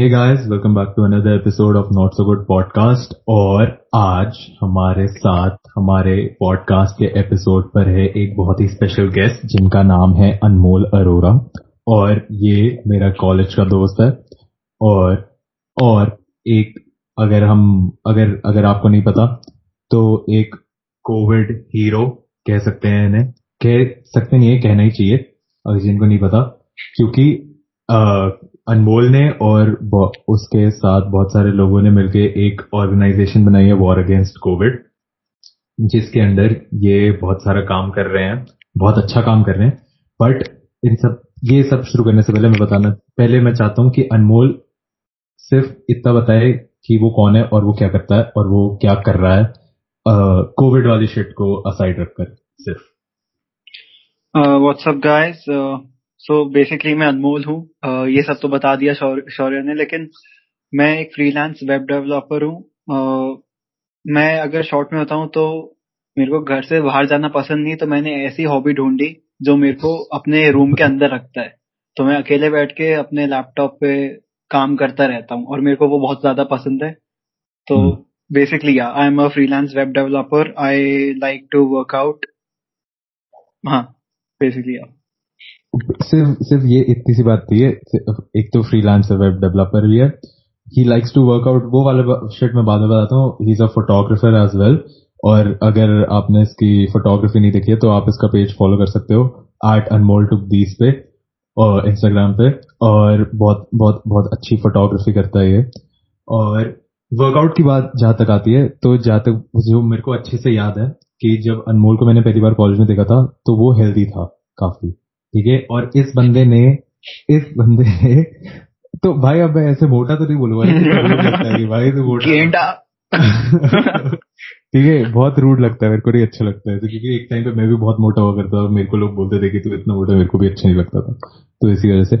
Hey guys, welcome back to another episode of Not So Good Podcast. और आज हमारे साथ हमारे पॉडकास्ट के एपिसोड पर है एक बहुत ही स्पेशल गेस्ट जिनका नाम है अनमोल अरोरा। और ये मेरा कॉलेज का दोस्त है। और और एक अगर हम अगर अगर आपको नहीं पता तो एक कोविड हीरो कह सकते हैं इन्हें। कह सकते नहीं है कहना ही चाहिए अगर जिनको नहीं पता। क्योंकि अनमोल ने और उसके साथ बहुत सारे लोगों ने मिलकर एक ऑर्गेनाइजेशन बनाई है वॉर अगेंस्ट कोविड जिसके अंदर ये बहुत सारा काम कर रहे हैं, बहुत अच्छा काम कर रहे हैं। बट इन सब, ये सब शुरू करने से पहले मैं बताना, पहले मैं चाहता हूँ कि अनमोल सिर्फ़ इतना बताए कि वो कौन है और वो क्या करता है और वो क्या कर रहा है कोविड वाली शिट को असाइड रखकर, सिर्फ़। व्हाट्सअप गाइस सो बेसिकली मैं अनमोल हूँ। uh, ये सब तो बता दिया शौर्य ने लेकिन मैं एक फ्रीलांस वेब डेवलपर हूँ। uh, मैं अगर शॉर्ट में बताऊँ तो मेरे को घर से बाहर जाना पसंद नहीं तो मैंने ऐसी हॉबी ढूंढी जो मेरे को अपने रूम के अंदर रखता है। तो मैं अकेले बैठ के अपने लैपटॉप पे काम करता रहता हूँ और मेरे को वो बहुत ज़्यादा पसंद है। तो basically I am a freelance web developer I like to work out हाँ बेसिकली सिर्फ़ सिर्फ़ ये इतनी सी बात थी एक तो फ्रीलांस वेब डेवलपर भी है। He likes to work out वो वाला शिट मैं बाद में बताता हूँ he is a photographer as well और अगर आपने इसकी फोटोग्राफी नहीं देखी है तो आप इसका पेज फॉलो कर सकते हो आर्ट अनमोल टू दीस पे, और इंस्टाग्राम पे। और बहुत बहुत बहुत अच्छी फोटोग्राफी करता है ये। और वर्कआउट की बात जहाँ तक आती है तो जहाँ तक जो मेरे को अच्छे से याद है, कि जब अनमोल को मैंने पहली बार कॉलेज में देखा था तो वो हेल्दी था, काफ़ी। ठीक है? और इस बंदे ने इस बंदे ने तो भाई अब मैं ऐसे मोटा तो नहीं बोलूँगा भाई तो मोटा ठीक है बहुत रूड लगता है मेरे को नहीं अच्छा लगता है तो क्योंकि एक टाइम पे मैं भी बहुत मोटा हुआ करता था मेरे को लोग बोलते थे कि तू इतना मोटा मेरे को भी अच्छा नहीं लगता था तो इसी वजह से।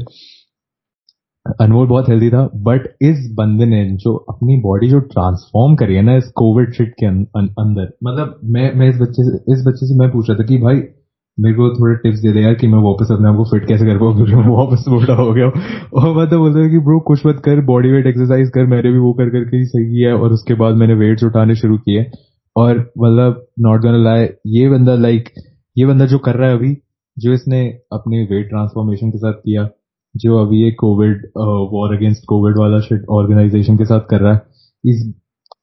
अनमोल बहुत हेल्दी था बट इस बंदे ने जो अपनी बॉडी जो ट्रांसफॉर्म करी है ना इस कोविड शिट के अं-, अं-, अंदर मतलब मैं मैं इस बच्चे से इस बच्चे से मैं पूछ रहा था कि भाई मेरे को थोड़े टिप्स दे दे यार कि मैं वापस अपने आप को फिट कैसे कर पाऊँ, क्योंकि मैं वापस मोटा हो गया और मैं तो बोलता कि ब्रो कुछ मत कर बॉडी वेट एक्सरसाइज कर, मैंने भी वो कर करके ही सही है, और उसके बाद मैंने वेट्स उठाने शुरू किए। और मतलब नॉट गोना लाए ये बंदा लाइक ये बंदा जो कर रहा है अभी, जो इसने अपने वेट ट्रांसफॉर्मेशन के साथ किया, जो अभी ये कोविड वॉर अगेंस्ट कोविड वाला ऑर्गेनाइजेशन के साथ कर रहा है is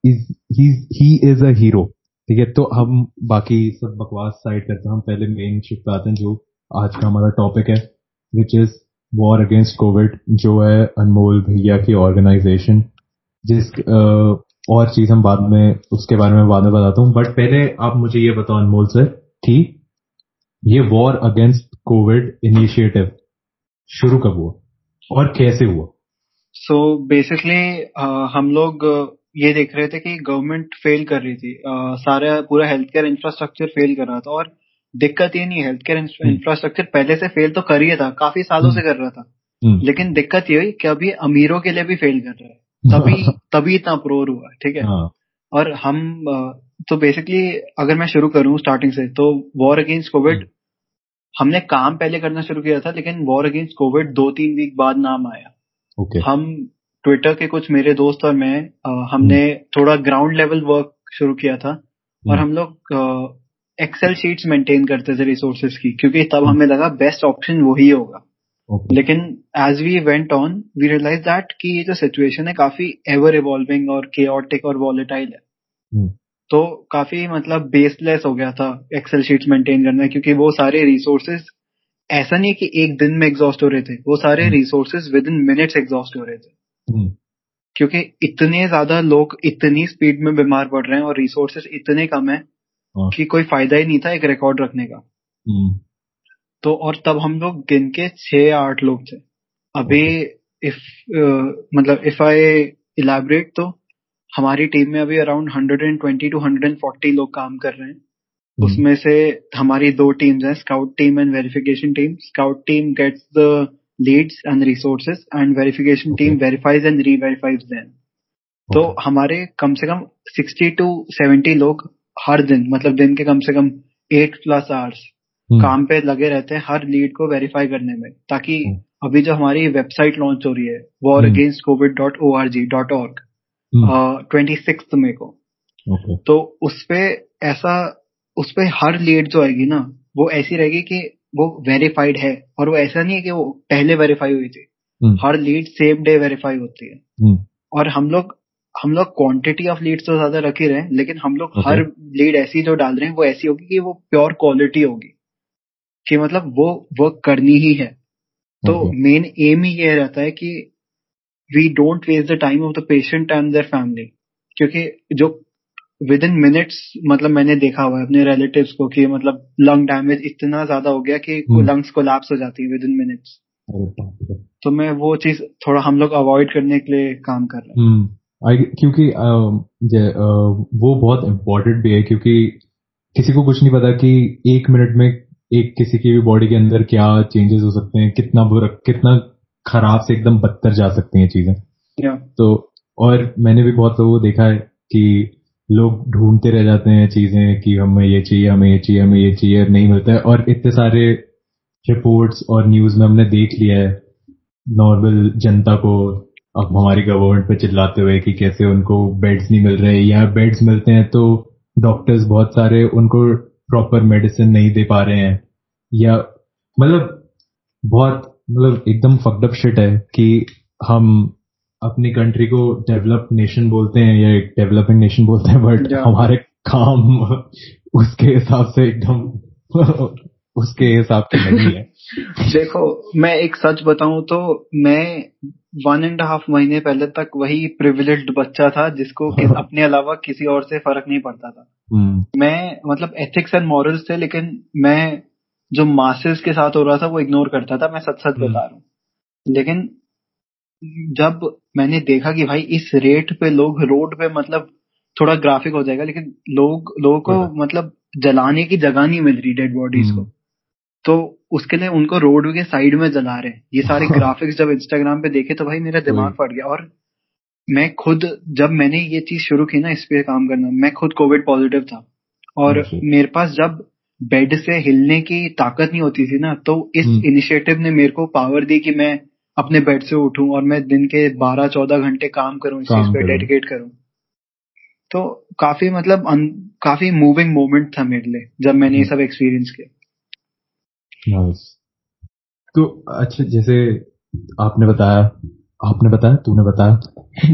is he is a hero ठीक है तो हम बाकी सब बकवास साइड करते हैं। हम पहले मेन शिफ्ट आते हैं, जो आज का हमारा टॉपिक है which is war against Covid जो है अनमोल भैया की ऑर्गेनाइजेशन जिस और चीज़ हम बाद में, उसके बारे में बाद में बताता हूँ। बट पहले आप मुझे ये बताओ अनमोल सर कि ये वॉर अगेंस्ट कोविड इनिशिएटिव शुरू कब हुआ? और कैसे हुआ? सो so बेसिकली हम लोग ये देख रहे थे कि गवर्नमेंट फेल कर रही थी सारा पूरा हेल्थ केयर इंफ्रास्ट्रक्चर फेल कर रहा था और दिक्कत ये नहीं हेल्थ केयर इंफ्रास्ट्रक्चर पहले से फेल तो कर ही था काफ़ी सालों से हम्म। कर रहा था हम्म। लेकिन दिक्कत ये हुई कि अभी अमीरों के लिए भी फेल कर रहा है तभी तभी इतना अप्रोर हुआ ठीक है हाँ। और हम तो बेसिकली अगर मैं शुरू करूँ स्टार्टिंग से तो वॉर अगेंस्ट कोविड हमने काम पहले करना शुरू किया था लेकिन वॉर अगेंस्ट कोविड दो तीन वीक बाद नाम आया okay. हम ट्विटर के कुछ मेरे दोस्त और मैं हमने हम्म। थोड़ा ग्राउंड लेवल वर्क शुरू किया था और हम्म। हम लोग एक्सेल शीट्स मेंटेन करते थे रिसोर्सेज की क्योंकि तब हमें लगा बेस्ट ऑप्शन वही होगा okay. लेकिन as we went on we realize that कि ये जो सिचुएशन है काफ़ी एवर इवॉल्विंग और केओटिक और वॉलेटाइल है hmm. तो काफ़ी मतलब बेसलेस हो गया था एक्सेल शीट्स मेंटेन करना क्योंकि वो सारे रिसोर्सेज ऐसा नहीं कि एक दिन में एग्जॉस्ट हो रहे थे वो सारे resources within minutes exhaust हो रहे थे हम्म। क्योंकि इतने ज़्यादा लोग इतनी स्पीड में बीमार पड़ रहे हैं और रिसोर्सेस इतने कम है हाँ। कि कोई फ़ायदा ही नहीं था एक रिकॉर्ड रखने का हम्म। तो और तब हम लोग गिन के छह आठ लोग थे अभी इफ़ मतलब इफ़ आई इलेबरेट तो हमारी टीम में अभी अराउंड 120 टू 140 लोग काम कर रहे हैं हम्म। उसमें से हमारी दो टीम्स हैं scout team and verification team scout team gets the leads and resources and verification okay. team verifies and re-verifies तो तो हमारे कम से कम 60 टू 70 लोग हर दिन मतलब दिन के कम से कम एट प्लस आवर्स काम पे लगे रहते हैं हर लीड को वेरीफाई करने में ताकि hmm. अभी जो हमारी वेबसाइट लॉन्च हो रही है war against Covid dot O R G dot org twenty six May को। तो उसपे ऐसा उसपे हर लीड जो आएगी ना वो ऐसी रहेगी कि वो वेरीफाइड है और वो ऐसा नहीं है कि वो पहले वेरीफाई हुई थी। हम्म, हर लीड सेम डे वेरीफाई होती है। हम्म, और हम लोग हम लोग क्वांटिटी ऑफ़ लीड्स तो ज़्यादा रख ही रहे हैं लेकिन हम लोग Okay. हर लीड ऐसी जो डाल रहे हैं वो ऐसी होगी कि वो प्योर क्वालिटी होगी। कि मतलब वो वर्क करनी ही है। तो मेन एम ही ये रहता है कि we don't waste the time of the patient and their family क्योंकि जो विद इन मिनट्स मतलब मैंने देखा हुआ है अपने रिलेटिव्स को कि मतलब लंग डैमेज इतना ज़्यादा हो गया कि। लंग्स कोलैप्स हो जाती है विद इन मिनट्स तो मैं वो चीज़ थोड़ा हम लोग अवॉइड करने के लिए काम कर रहे हैं। हम्म I- क्योंकि जे- अ, वो बहुत इम्पोर्टेंट भी है क्योंकि किसी को कुछ नहीं पता कि एक मिनट में एक किसी की भी बॉडी के अंदर क्या चेंजेस हो सकते हैं कितना बुरा कितना खराब से एकदम बदतर जा सकती हैं चीज़ें। तो और मैंने भी बहुत लोगों को देखा है कि लोग ढूंढते रह जाते हैं चीज़ें कि हमें ये चाहिए, हमें ये चाहिए, हमें ये चाहिए नहीं मिलता है। और इतने सारे रिपोर्ट्स और न्यूज़ में हमने देख लिया है नॉर्मल जनता को अब हमारी गवर्नमेंट पे चिल्लाते हुए कि कैसे उनको बेड्स नहीं मिल रहे। या बेड्स मिलते हैं तो डॉक्टर्स बहुत सारे उनको प्रॉपर मेडिसिन नहीं दे पा रहे हैं। या मतलब बहुत मतलब एकदम फक्ड अप शिट है कि हम अपनी कंट्री को डेवलप नेशन बोलते हैं या डेवलपिंग नेशन बोलते हैं बट हमारे काम उसके हिसाब से एकदम उसके हिसाब से नहीं है। देखो मैं एक सच बताऊँ तो मैं वन एंड हाफ़ महीने पहले तक वही प्रिविलेज बच्चा था जिसको कि, अपने अलावा किसी और से फ़र्क नहीं पड़ता था। हम्म, मैं मतलब एथिक्स एंड मॉरल्स थे लेकिन मैं जो मासेस के साथ हो रहा था वो इग्नोर करता था मैं सच सच हम्म। बता रहा हूँ। लेकिन जब मैंने देखा कि भाई इस रेट पे लोग रोड पे मतलब थोड़ा ग्राफिक हो जाएगा लेकिन लोग लोगों को मतलब जलाने की जगह नहीं मिल रही डेड बॉडीज को हम्म। तो उसके लिए उनको रोड के साइड में जला रहे हैं ये सारे ग्राफिक्स जब इंस्टाग्राम पे देखे तो भाई मेरा दिमाग फट गया और मैं खुद जब मैंने ये चीज़ शुरू की ना इस पे काम करना मैं खुद कोविड पॉजिटिव था और। मेरे पास जब बेड से हिलने की ताकत नहीं होती थी ना तो इस हम्म। इनिशिएटिव ने मेरे को पावर दी कि मैं अपने बेड से उठूं और मैं दिन के 12-14 घंटे काम करूँ इस चीज़ पे डेडिकेट करूँ। तो काफ़ी मतलब अन- काफ़ी मूविंग मोमेंट था मेरे लिए जब मैंने ये हम्म। सब एक्सपीरियंस किया। तो अच्छा जैसे आपने बताया आपने बताया तूने बताया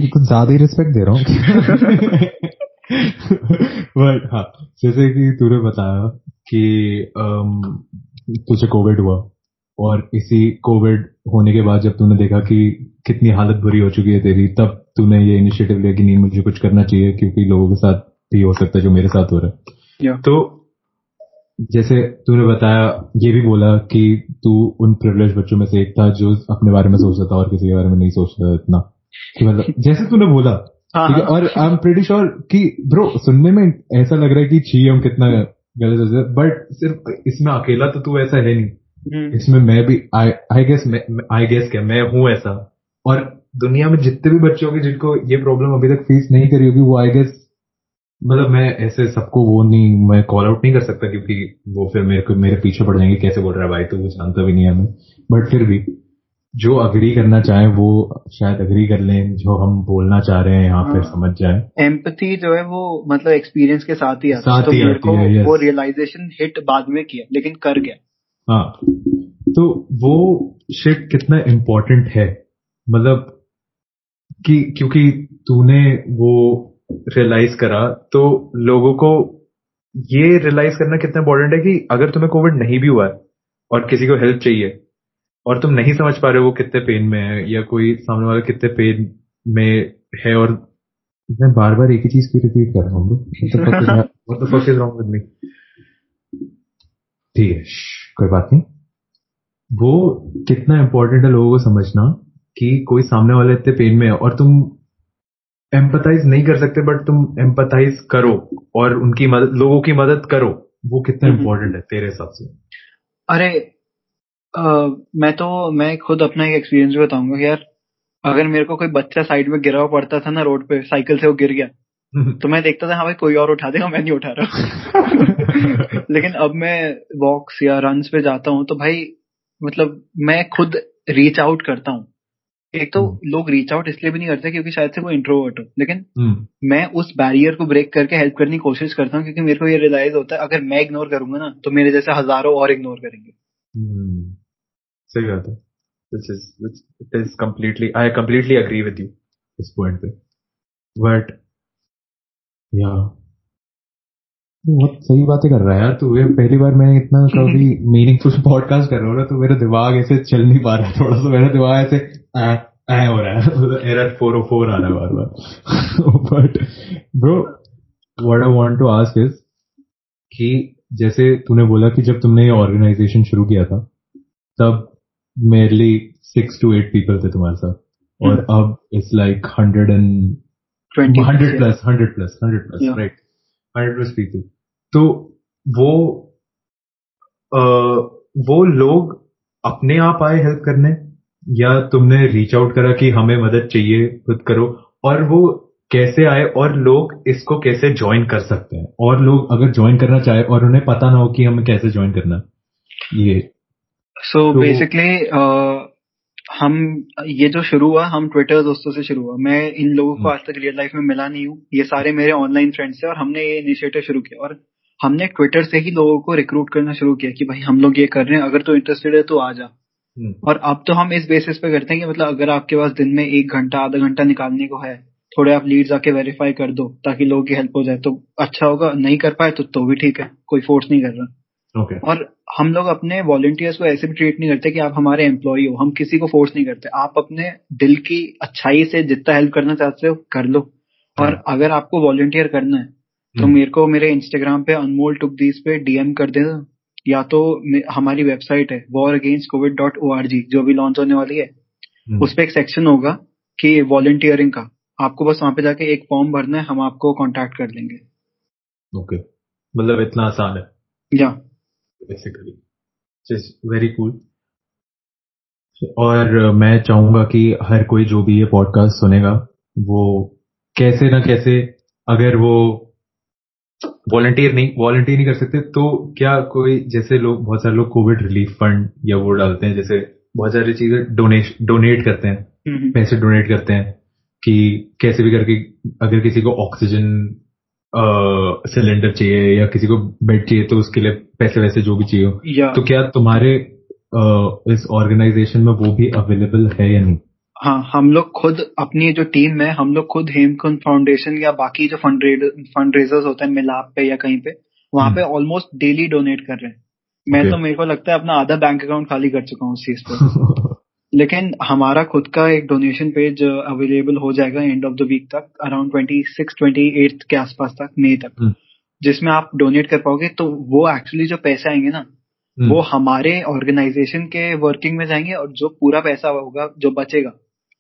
कुछ ज़्यादा ही रिस्पेक्ट दे रहा हूँ। बट हाँ जैसे कि तूने बताया कि तुझे कोविड हुआ और इसी कोविड होने के बाद जब तूने देखा कि कितनी हालत बुरी हो चुकी है तेरी तब तूने ये इनिशिएटिव लिया कि नहीं मुझे कुछ करना चाहिए क्योंकि लोगों के साथ भी हो सकता है जो मेरे साथ हो रहा है। तो जैसे तूने बताया ये भी बोला कि तू उन प्रिविलेज बच्चों में से एक था जो अपने बारे में सोचता था और किसी के बारे में नहीं सोचता था इतना। कि मतलब जैसे तूने बोला हाँ, ठीक है। और आई एम प्रीटी श्योर कि ब्रो सुनने में ऐसा लग रहा है कि छी हम कितना गलत बट सिर्फ़ इसमें अकेला तो तू ऐसा है नहीं। इसमें मैं भी आई गेस आई गेस क्या मैं हूँ ऐसा। और दुनिया में जितने भी बच्चे होंगे जिनको ये प्रॉब्लम अभी तक फेस नहीं करी होगी वो आई गेस मतलब मैं ऐसे सबको वो नहीं मैं कॉल आउट नहीं कर सकता क्योंकि वो फिर मेरे को मेरे पीछे पड़ जाएँगे कैसे बोल रहा है भाई तू वो जानता भी नहीं है हमें। बट फिर भी जो अग्री करना चाहे वो शायद अग्री कर लें जो हम बोलना चाह रहे हैं यहाँ फिर हाँ। समझ जाए। एम्पथी जो है वो मतलब एक्सपीरियंस के साथ ही आता साथ तो ही मेरे को है, वो रियलाइजेशन हिट बाद में किया लेकिन कर गया। हाँ। तो वो शिट कितना इम्पोर्टेंट है? मतलब कि क्योंकि तूने वो रियलाइज़ करा तो लोगों को ये रियलाइज़ करना कितना इम्पोर्टेंट है कि अगर तुम्हें कोविड नहीं भी हुआ है और किसी को हेल्प चाहिए और तुम नहीं समझ पा रहे हो वो कितने पेन में है या कोई सामने वाला कितने पेन में है और मैं बार बार एक ही चीज़ क्यों रिपीट कर रहा हूँ what the fuck is wrong with me ठीक है कोई बात नहीं। वो कितना इम्पोर्टेंट है लोगों को समझना कि कोई सामने वाले इतने पेन में है और तुम एम्पथाइज नहीं कर सकते बट तुम एम्पथाइज करो और उनकी मदद लोगों की मदद करो। वो कितना हम्म। इम्पोर्टेंट है तेरे हिसाब से? अरे अ, मैं तो मैं खुद अपना एक एक्सपीरियंस भी बताऊँगा यार अगर मेरे को कोई बच्चा साइड में गिरा हुआ पड़ता था ना रोड पे साइकिल से वो गिर गया तो मैं देखता था हाँ भाई कोई और उठा देगा मैं नहीं उठा रहा। लेकिन अब मैं वॉक्स या रन पे जाता हूँ तो भाई मतलब मैं खुद रीच आउट करता हूँ। एक तो हम्म। लोग रीच आउट इसलिए भी नहीं करते क्योंकि शायद से वो इंट्रोवर्ट हो लेकिन हम्म। मैं उस बैरियर को ब्रेक करके हेल्प करने की कोशिश करता हूँ क्योंकि मेरे को ये रियलाइज़ होता है अगर मैं इग्नोर करूँगा ना तो मेरे जैसे हज़ारों और इग्नोर करेंगे। हम्म। सही बात है। Which is which it is completely I completely agree with you पे। बट या बहुत सही बातें कर रहा है यार तू। ये पहली बार मैंने इतना कभी मीनिंगफुल पॉडकास्ट कर रहा हूँ तो मेरा दिमाग ऐसे चल नहीं पा रहा है थोड़ा सा। मेरा दिमाग ऐसे आ हो रहा है। एरर फोर ओ फोर आ रहा है बार बार but bro what I want to ask is कि जैसे तूने बोला कि जब तुमने ये ऑर्गेनाइजेशन शुरू किया था तब merely six to eight people थे तुम्हारे साथ। और अब it's like hundred and hundred plus hundred plus hundred plus Yeah. Right hundred plus people तो वो अ, वो लोग अपने आप आए हेल्प करने? या तुमने रीच आउट करा कि हमें मदद चाहिए खुद करो? और वो कैसे आए? और लोग इसको कैसे ज्वाइन कर सकते हैं? और लोग अगर ज्वाइन करना चाहे और उन्हें पता ना हो कि हमें कैसे ज्वाइन करना। ये। सो तो- बेसिकली हम ये जो शुरू हुआ हम ट्विटर दोस्तों से शुरू हुआ। मैं इन लोगों को। आज तक रियल लाइफ में मिला नहीं हूँ। ये सारे मेरे ऑनलाइन फ्रेंड्स थे और हमने ये इनिशिएटिव शुरू किया। और हमने ट्विटर से ही लोगों को रिक्रूट करना शुरू किया कि भाई हम लोग ये कर रहे हैं अगर तू इंटरेस्टेड है तो आ जा। हम्म, और अब तो हम इस बेसिस पे करते हैं कि मतलब अगर आपके पास दिन में एक घंटा आधा घंटा निकालने को है थोड़े आप लीड्स आके वेरीफाई कर दो ताकि लोगों की हेल्प हो जाए तो अच्छा होगा। नहीं कर पाए तो तो भी ठीक है कोई फोर्स नहीं कर रहा। ओके और हम लोग अपने वॉलंटियर्स को ऐसे भी ट्रीट नहीं करते कि आप हमारे एम्प्लॉय हो हम किसी को फोर्स नहीं करते। आप अपने दिल की अच्छाई से जितना हेल्प करना चाहते हो कर लो। और अगर आपको वॉलंटियर करना है तो हम्म। मेरे को मेरे इंस्टाग्राम पे अनमोल टुक दीस पे डीएम कर दे या तो हमारी वेबसाइट है war against Covid dot O R G जो भी लॉन्च होने वाली है। हम्म, उस पर एक सेक्शन होगा कि वॉलंटियरिंग का। आपको बस वहाँ पे जाके एक फॉर्म भरना है हम आपको कांटेक्ट कर लेंगे ओके मतलब इतना आसान है। या बेसिकली जस्ट वेरी कूल और अ, मैं चाहूँगा कि हर कोई जो भी ये पॉडकास्ट सुनेगा वो कैसे ना कैसे अगर वो वॉलंटियर नहीं वॉलंटियर नहीं कर सकते तो क्या कोई जैसे लोग बहुत सारे लोग कोविड रिलीफ फंड या वो डालते हैं जैसे बहुत सारी चीज़ें डोनेट डोनेट करते हैं हम्म, पैसे डोनेट करते हैं कि कैसे भी करके अगर किसी को ऑक्सीजन सिलेंडर चाहिए या किसी को बेड चाहिए तो उसके लिए पैसे वैसे जो भी चाहिए हो। या। तो क्या तुम्हारे अ, इस ऑर्गेनाइजेशन में वो भी अवेलेबल है या नहीं? हाँ हम लोग खुद अपनी जो टीम है हम लोग खुद हेमकुंड फाउंडेशन या बाकी जो फंड फंड रेजर्स होते हैं मिलाप पे या कहीं पे वहाँ पे ऑलमोस्ट डेली डोनेट कर रहे हैं। मैं Okay. तो मेरे को लगता है अपना आधा बैंक अकाउंट खाली कर चुका हूँ उस चीज़ पे। लेकिन हमारा खुद का एक डोनेशन पेज अवेलेबल हो जाएगा एंड ऑफ़ द वीक तक around twenty six twenty eight के आसपास तक मई तक। हम्म, जिसमें आप डोनेट कर पाओगे तो वो एक्चुअली जो पैसे आएँगे ना हम्म, वो हमारे ऑर्गेनाइजेशन के वर्किंग में जाएँगे और जो पूरा पैसा होगा जो बचेगा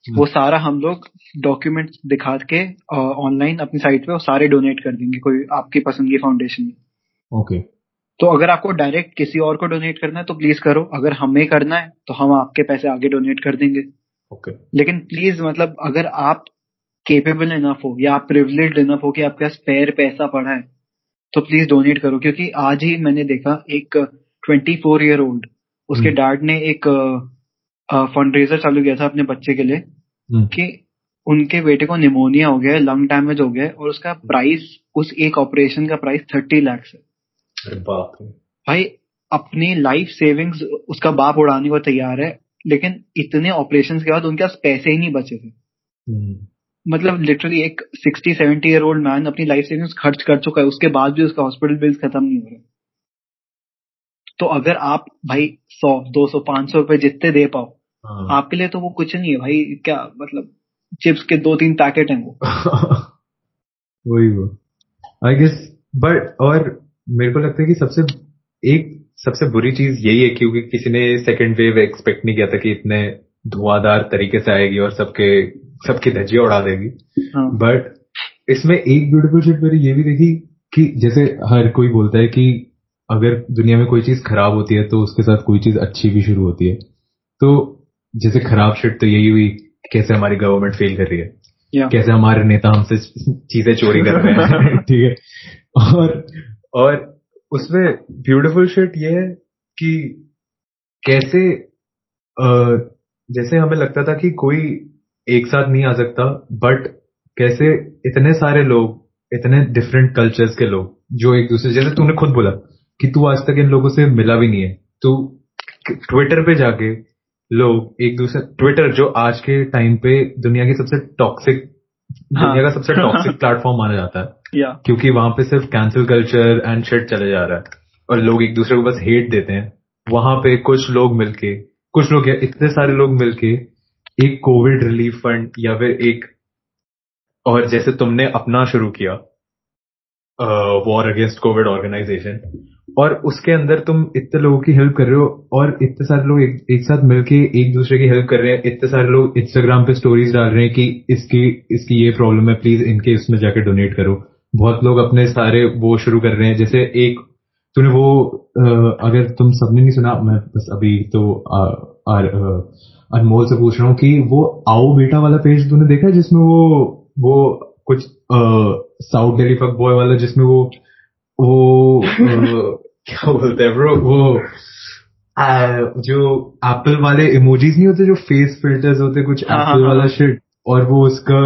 वो सारा हम लोग डॉक्यूमेंट दिखा के ऑनलाइन अपनी साइट पे वो सारे डोनेट कर देंगे कोई आपकी पसंद की फाउंडेशन में। ओके तो अगर आपको डायरेक्ट किसी और को डोनेट करना है तो प्लीज़ करो। अगर हमें करना है तो हम आपके पैसे आगे डोनेट कर देंगे। ओके लेकिन प्लीज़ मतलब अगर आप केपेबल इनफ हो या आप प्रिविलेज इनफ हो कि आपके पास स्पेयर पैसा पड़ा है तो प्लीज़ डोनेट करो। क्योंकि आज ही मैंने देखा एक ट्वेंटी फोर ईयर ओल्ड उसके। डैड ने एक फंड रेजर चालू किया था अपने बच्चे के लिए हम्म, कि उनके बेटे को निमोनिया हो गया है लंग डैमेज हो गया है और उसका प्राइस उस एक ऑपरेशन का प्राइस थर्टी लैक्स है। बाप भाई अपनी लाइफ सेविंग्स उसका बाप उड़ाने को तैयार है लेकिन इतने ऑपरेशंस के बाद उनके पास पैसे ही नहीं बचे थे। हम्म, मतलब लिटरली एक sixty seventy year old man अपनी लाइफ सेविंग्स खर्च कर चुका है उसके बाद भी उसका हॉस्पिटल बिल्स खत्म नहीं हो रहे। तो अगर आप भाई सौ दो सौ पाँच सौ रुपए जितने दे पाओ हाँ। आपके लिए तो वो कुछ नहीं है भाई क्या मतलब चिप्स के दो तीन पैकेट हैं वो। वही वो। आई गेस बट और मेरे को लगता है कि सबसे एक सबसे बुरी चीज़ यही है क्योंकि किसी ने सेकेंड वेव एक्सपेक्ट नहीं किया था कि इतने धुआंधार तरीके से आएगी और सबके सबकी धज्जियाँ उड़ा देगी। हाँ। बट इसमें एक ब्यूटीफुल शिट मेरी ये भी देखी कि जैसे हर कोई बोलता है कि अगर दुनिया में कोई चीज़ खराब होती है तो उसके साथ कोई चीज़ अच्छी भी शुरू होती है। तो जैसे खराब शिट तो यही हुई कैसे हमारी गवर्नमेंट फेल कर रही है। कैसे हमारे नेता हमसे चीज़ें चोरी कर रहे हैं। ठीक है? और और उसमें ब्यूटीफुल शिट ये है कि कैसे जैसे हमें लगता था कि कोई एक साथ नहीं आ सकता बट कैसे इतने सारे लोग इतने डिफरेंट कल्चर्स के लोग जो एक दूसरे जैसे तूने खुद बोला कि तू आज तक इन लोगों से मिला भी नहीं है तो ट्विटर पे जाके लोग एक दूसरे ट्विटर जो आज के टाइम पे दुनिया की सबसे टॉक्सिक हाँ. दुनिया का सबसे टॉक्सिक प्लेटफॉर्म माना जाता है yeah. क्योंकि वहाँ पे सिर्फ़ कैंसिल कल्चर एंड शिट चले जा रहा है। और लोग एक दूसरे को बस हेट देते हैं। वहाँ पे कुछ लोग मिलके कुछ लोग इतने सारे लोग मिलके एक कोविड रिलीफ फंड या फिर एक और जैसे तुमने अपना शुरू किया वॉर अगेंस्ट कोविड ऑर्गेनाइजेशन और उसके अंदर तुम इतने लोगों की हेल्प कर रहे हो और इतने सारे लोग एक, एक साथ मिलके एक दूसरे की हेल्प कर रहे हैं इतने सारे लोग इंस्टाग्राम पे स्टोरीज डाल रहे हैं कि इसकी इसकी ये प्रॉब्लम है प्लीज़ इनके इसमें जाके डोनेट करो। बहुत लोग अपने सारे वो शुरू कर रहे हैं। जैसे एक तूने वो अगर तुम सबने नहीं सुना मैं बस अभी तो अनमोल से पूछ रहा हूँ कि वो आओ बेटा वाला पेज तूने देखा है जिसमें वो वो कुछ साउथ दिल्ली फक बॉय वाला जिसमें वो वो क्या बोलते हैं ब्रो वो आ, जो एप्पल वाले इमोजीज नहीं होते जो फेस फिल्टर्स होते कुछ एप्पल हाँ, हाँ, वाला शिट हाँ। और वो उसका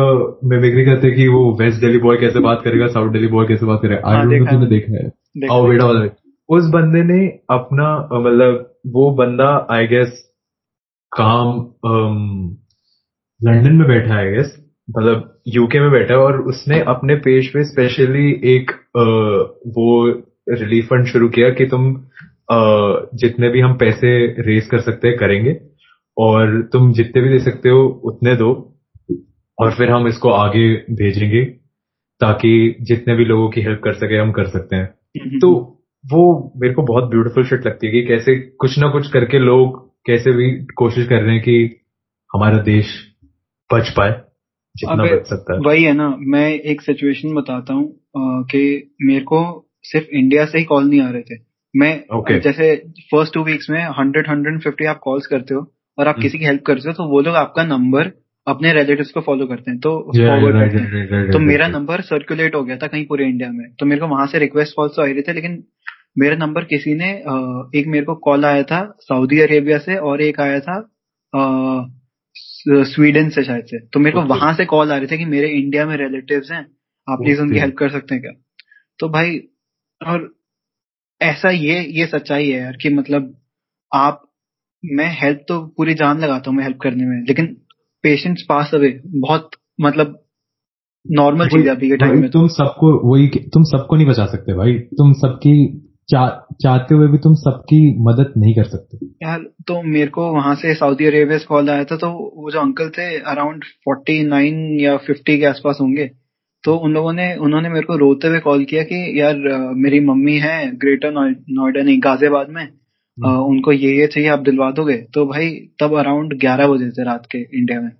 मिमिक्री करते कि वो वेस्ट दिल्ली बॉय कैसे बात करेगा साउथ दिल्ली बॉय कैसे बात करेगा। आई डोंट नो तूने देखा है। आओ बेटा वाला उस बंदे ने अपना मतलब वो बंदा आई गेस काम लंदन में बैठा है आई गेस मतलब यूके में बैठा है और उसने अपने पेज पे स्पेशली एक आ, वो रिलीफ फंड शुरू किया कि तुम आ, जितने भी हम पैसे रेस कर सकते हैं करेंगे। और तुम जितने भी दे सकते हो उतने दो। और फिर हम इसको आगे भेजेंगे ताकि जितने भी लोगों की हेल्प कर सके हम कर सकते हैं हम्म, तो हम्म। वो मेरे को बहुत ब्यूटीफुल शिट लगती है कि कैसे कुछ ना कुछ करके लोग कैसे भी कोशिश कर रहे हैं कि हमारा देश बच पाए जितना बच सकता है वही है ना मैं एक सिचुएशन बताता हूँ कि मेरे को सिर्फ़ इंडिया से ही कॉल नहीं आ रहे थे मैं okay. जैसे फ़र्स्ट टू वीक्स में हंड्रेड हंड्रेड फिफ्टी आप कॉल्स करते हो और आप hmm. किसी की हेल्प करते हो तो वो लोग आपका नंबर अपने रिलेटिव्स को फॉलो करते हैं तो फॉरवर्ड करते हैं। तो मेरा नंबर सर्कुलेट हो गया था कहीं पूरे इंडिया में। तो मेरे को वहाँ से रिक्वेस्ट कॉल्स तो आ रही थे लेकिन मेरा नंबर किसी ने एक मेरे को कॉल आया था सऊदी अरेबिया से और एक आया था स्वीडन से शायद से। तो मेरे को वहाँ से कॉल आ रहे थे कि मेरे इंडिया में रिलेटिव्स हैं आप प्लीज़ उनकी हेल्प कर सकते हैं क्या? तो भाई और ऐसा ये ये सच्चाई है यार कि मतलब आप मैं हेल्प तो पूरी जान लगाता हूँ मैं हेल्प करने में लेकिन पेशेंट्स पास अवे बहुत मतलब नॉर्मल चीज़ है अभी के टाइम में तुम सबको वही तुम सबको नहीं बचा सकते भाई। तुम सबकी चा, चाहते हुए भी तुम सबकी मदद नहीं कर सकते। यार तो मेरे को वहाँ से सऊदी अरेबिया से कॉल आया था तो वो जो अंकल थे अराउंड फोर्टी नाइन या फिफ्टी के आसपास होंगे। तो उन लोगों ने उन्होंने मेरे को रोते हुए कॉल किया कि यार मेरी मम्मी है ग्रेटर नोएडा नहीं गाजियाबाद में। उनको ये ये चाहिए आप दिलवा दोगे। तो भाई तब अराउंड ग्यारह बजे थे रात के इंडिया में।